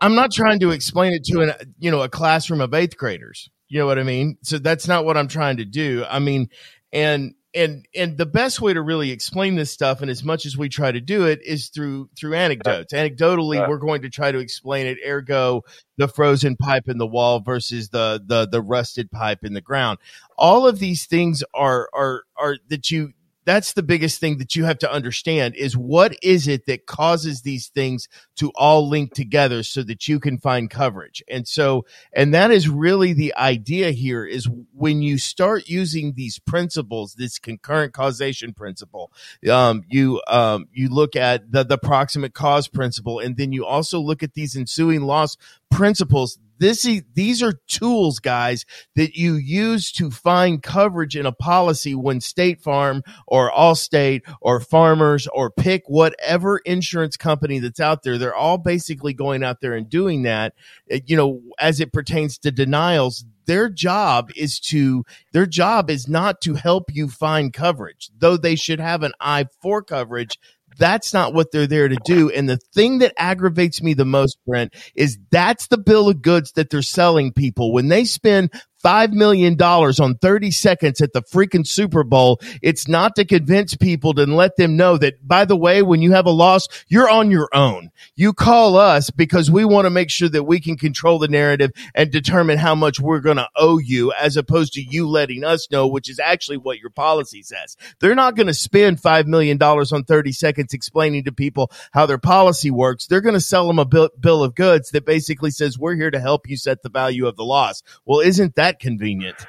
I'm not trying to explain it to an you know a classroom of eighth graders. You know what I mean? So that's not what I'm trying to do. I mean, and and and the best way to really explain this stuff and as much as we try to do it is through through anecdotes anecdotally we're going to try to explain it ergo the frozen pipe in the wall versus the the the rusted pipe in the ground all of these things are are are that you that's the biggest thing that you have to understand is what is it that causes these things to all link together so that you can find coverage? And so and that is really the idea here is when you start using these principles this concurrent causation principle um, you um, you look at the the proximate cause principle and then you also look at these ensuing loss principles this is, these are tools, guys, that you use to find coverage in a policy when State Farm or Allstate or Farmers or pick whatever insurance company that's out there. They're all basically going out there and doing that. You know, as it pertains to denials, their job is to their job is not to help you find coverage though they should have an eye for coverage that's not what they're there to do. And the thing that aggravates me the most, Brent, is that's the bill of goods that they're selling people. When they spend $5 million on 30 seconds at the freaking Super Bowl. It's not to convince people to let them know that, by the way, when you have a loss, you're on your own. You call us because we want to make sure that we can control the narrative and determine how much we're going to owe you as opposed to you letting us know, which is actually what your policy says. They're not going to spend $5 million on 30 seconds explaining to people how their policy works. They're going to sell them a bill, bill of goods that basically says, we're here to help you set the value of the loss. Well, isn't that that convenient.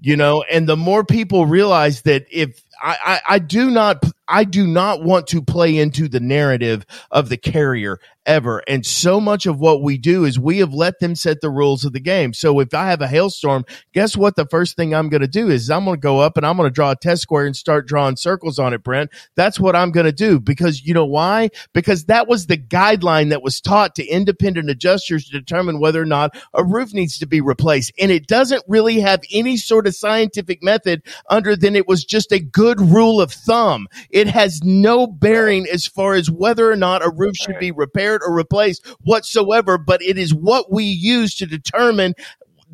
You know and the more people realize that if I, I, do not I do not want to play into the narrative of the carrier ever. And so much of what we do is we have let them set the rules of the game. So if I have a hailstorm, guess what? The first thing I'm going to do is I'm going to go up and I'm going to draw a test square and start drawing circles on it, Brent. That's what I'm going to do because you know why? Because that was the guideline that was taught to independent adjusters to determine whether or not a roof needs to be replaced. And it doesn't really have any sort of scientific method under than it was just a good rule of thumb. It has no bearing as far as whether or not a roof should be repaired or replaced whatsoever, but it is what we use to determine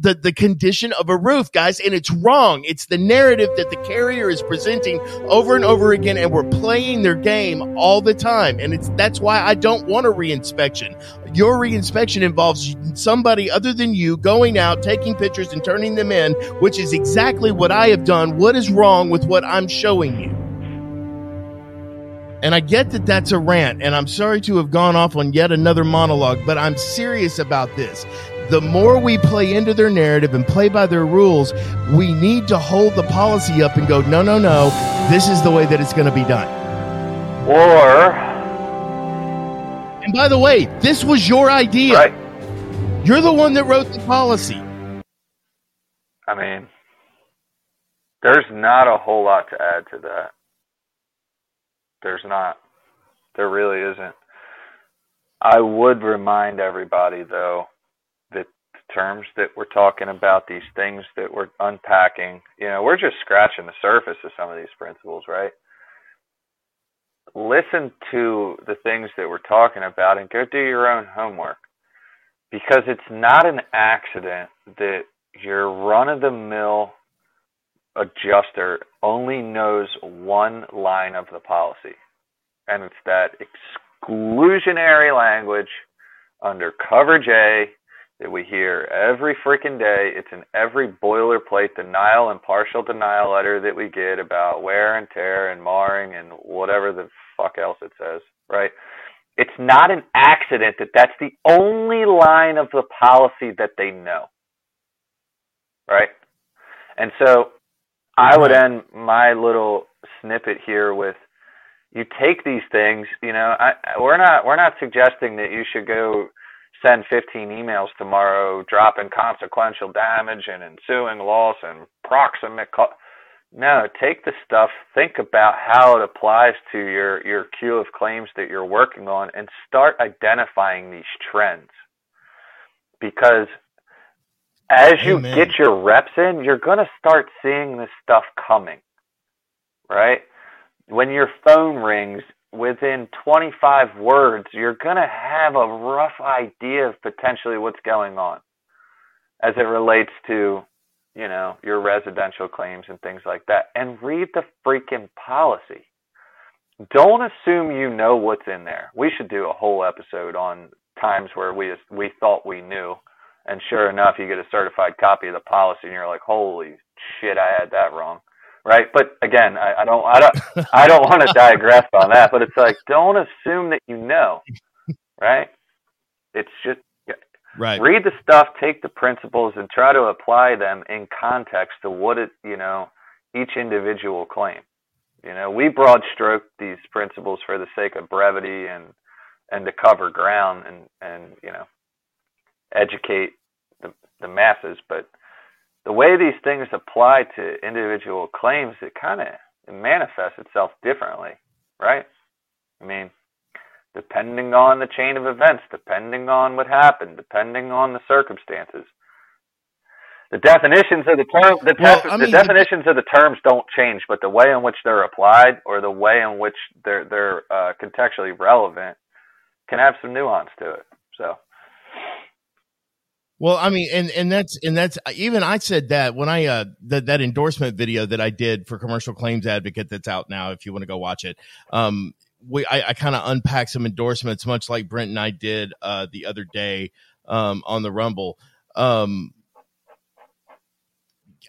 the, the condition of a roof, guys, and it's wrong. It's the narrative that the carrier is presenting over and over again, and we're playing their game all the time. And it's that's why I don't want a reinspection. Your reinspection involves somebody other than you going out, taking pictures, and turning them in, which is exactly what I have done. What is wrong with what I'm showing you? And I get that that's a rant, and I'm sorry to have gone off on yet another monologue, but I'm serious about this. The more we play into their narrative and play by their rules, we need to hold the policy up and go, no, no, no, this is the way that it's going to be done. Or. And by the way, this was your idea. Right. You're the one that wrote the policy. I mean, there's not a whole lot to add to that. There's not. There really isn't. I would remind everybody, though, terms that we're talking about, these things that we're unpacking, you know, we're just scratching the surface of some of these principles, right? Listen to the things that we're talking about and go do your own homework. Because it's not an accident that your run of the mill adjuster only knows one line of the policy, and it's that exclusionary language under coverage A that we hear every freaking day. It's in every boilerplate denial and partial denial letter that we get about wear and tear and marring and whatever the fuck else it says, right? It's not an accident that that's the only line of the policy that they know, right? And so I would end my little snippet here with you take these things, you know, I, we're not we're not suggesting that you should go send 15 emails tomorrow dropping consequential damage and ensuing loss and proximate co- no take the stuff think about how it applies to your your queue of claims that you're working on and start identifying these trends because as you Amen. get your reps in you're going to start seeing this stuff coming right when your phone rings within 25 words, you're going to have a rough idea of potentially what's going on as it relates to, you know, your residential claims and things like that. And read the freaking policy. Don't assume you know what's in there. We should do a whole episode on times where we we thought we knew, and sure enough, you get a certified copy of the policy, and you're like, "Holy shit, I had that wrong." Right? But again, I, I don't, I don't, I don't want to digress on that. But it's like, don't assume that you know, right? It's just Right. read the stuff, take the principles, and try to apply them in context to what it, you know, each individual claim. You know, we broad stroke these principles for the sake of brevity and and to cover ground and and you know educate the the masses, but the way these things apply to individual claims, it kind of it manifests itself differently, right? I mean, depending on the chain of events, depending on what happened, depending on the circumstances. The definitions of the term, the, Well, I the definitions of the terms don't change, but the way in which they're applied or the way in which they're they're uh, contextually relevant can have some nuance to it. So, Well, I mean, and and that's and that's even I said that when I uh that that endorsement video that I did for Commercial Claims Advocate that's out now. If you want to go watch it, um, we I, I kind of unpack some endorsements, much like Brent and I did uh the other day um on the Rumble. Um,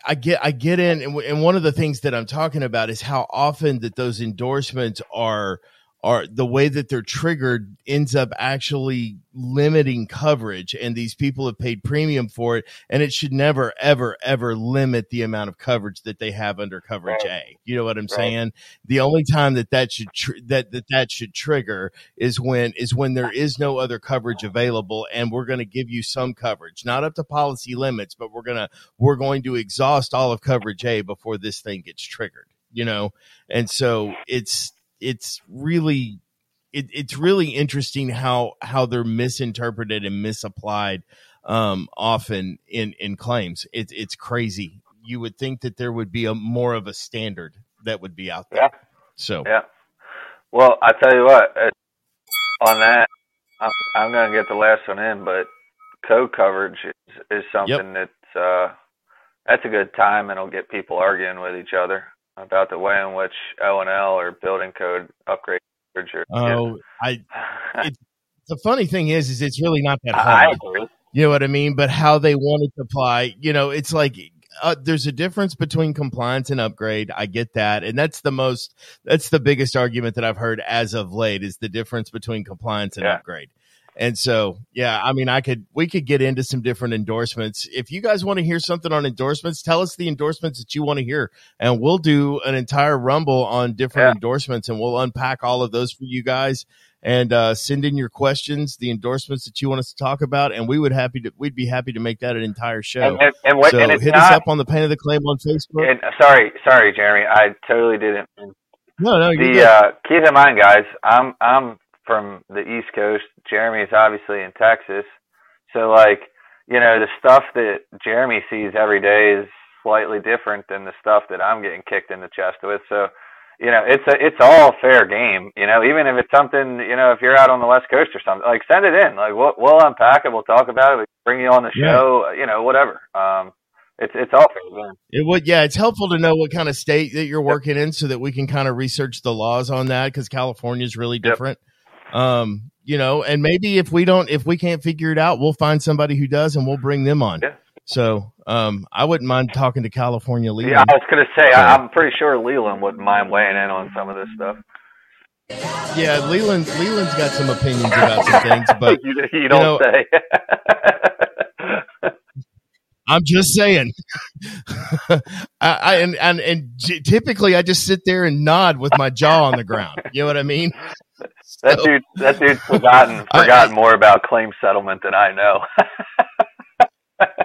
I get I get in, and, and one of the things that I'm talking about is how often that those endorsements are are the way that they're triggered ends up actually limiting coverage and these people have paid premium for it and it should never ever ever limit the amount of coverage that they have under coverage A. You know what I'm Right. saying? The only time that that should tr- that that that should trigger is when is when there is no other coverage available and we're going to give you some coverage not up to policy limits but we're going to we're going to exhaust all of coverage A before this thing gets triggered you know? And so it's it's really it, it's really interesting how how they're misinterpreted and misapplied um often in in claims. It's it's crazy. You would think that there would be a more of a standard that would be out there. Yeah. so. Yeah. Well, I tell you what, uh, on that, I'm, I'm going to get the last one in, but code coverage is, is something that's uh, that's a good time, and it'll get people arguing with each other about the way in which O and L or building code upgrade. Or, oh i the funny thing is is it's really not that hard. You know what I mean? But how they want it to apply, you know, it's like uh, there's a difference between compliance and upgrade. I get that, and that's the most that's the biggest argument that I've heard as of late is the difference between compliance and Yeah. upgrade. And so, yeah, I mean, I could we could get into some different endorsements. If you guys want to hear something on endorsements, tell us the endorsements that you want to hear, and we'll do an entire rumble on different Yeah. endorsements, and we'll unpack all of those for you guys and uh, send in your questions, the endorsements that you want us to talk about, and we would happy to we'd be happy to make that an entire show. And, and, what, so hit not. us up on the Pain of the Claim on Facebook. and, sorry, sorry, Jeremy. I totally didn't no, no, the uh, keep in mind, guys. I'm I'm from the East Coast. Jeremy is obviously in Texas, so like you know the stuff that Jeremy sees every day is slightly different than the stuff that I'm getting kicked in the chest with. So you know it's a it's all fair game. You know even if it's something you know if you're out on the West Coast or something, like send it in. Like we'll we'll unpack it. We'll talk about it. We bring you on the Yeah. show. You know whatever. Um, It's it's all fair game. It would, yeah. It's helpful to know what kind of state that you're working in, so that we can kind of research the laws on that because California is really different. Um, you know, and maybe if we don't, if we can't figure it out, we'll find somebody who does, and we'll bring them on. Yeah. So, um, I wouldn't mind talking to California Leland. Yeah, I was gonna say Yeah. I, I'm pretty sure Leland wouldn't mind weighing in on some of this stuff. Yeah, Leland. Leland's got some opinions about some things, but you, you don't know- say. I'm just saying. I, I and and and typically I just sit there and nod with my jaw on the ground. You know what I mean? That dude, that dude's forgotten I- forgotten more about claim settlement than I know.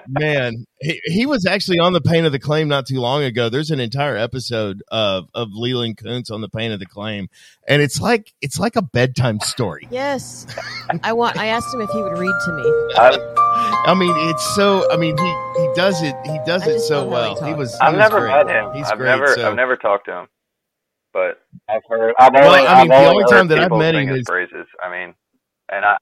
man he, he was actually on the pain of the claim not too long ago there's an entire episode of of leland kuntz on the pain of the claim and it's like it's like a bedtime story Yes, I want. I asked him if he would read to me. I, i mean it's so i mean he he does it he does I it so love how he well he was he I've was never great. met him. he's I've great never so. I've never talked to him, but I've heard. I've only, Well, I mean, I've the only only time that I've met him is- praises. I mean, and I,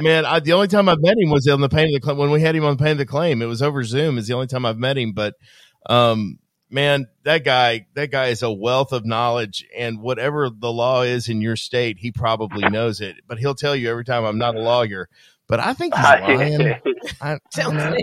Man, I, the only time I've met him was on the pain of the claim. When we had him on pain of the claim, it was over Zoom. Is the only time I've met him. But, um, man, that guy, that guy is a wealth of knowledge, and whatever the law is in your state, he probably knows it. But he'll tell you every time, "I'm not a lawyer." But I think he's lying. I, I don't know.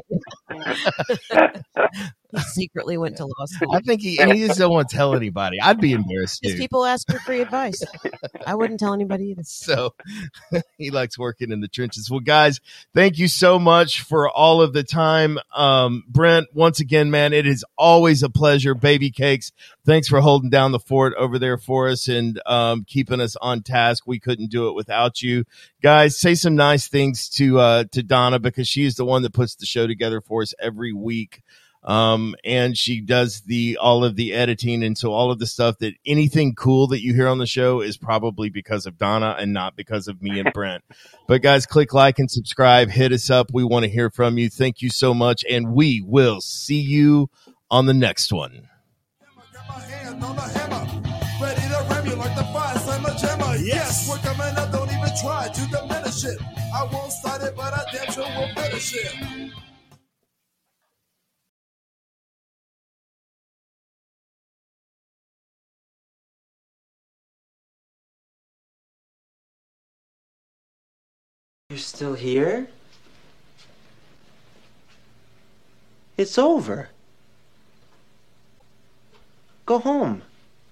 He secretly went to law school. I think he, and he just don't want to tell anybody. I'd be embarrassed too. people ask for free advice. I wouldn't tell anybody either. So he likes working in the trenches. Well, guys, thank you so much for all of the time. Um, Brent, once again, man, it is always a pleasure. Baby cakes. Thanks for holding down the fort over there for us and um, keeping us on task. We couldn't do it without you. Guys, say some nice things to uh, to Donna because she is the one that puts the show together for us every week um and she does the all of the editing. And so all of the stuff that anything cool that you hear on the show is probably because of donna and not because of me and brent. But guys click like and subscribe. Hit us up. We want to hear from you. Thank you so much. And we will see you on the next one. Got my hand on the hammer, ready to ram you like the fire slammer jammer. Yes, we're coming up, don't even try to diminish it. I won't start it, but I damn sure will finish it. You're still here? It's over. Go home.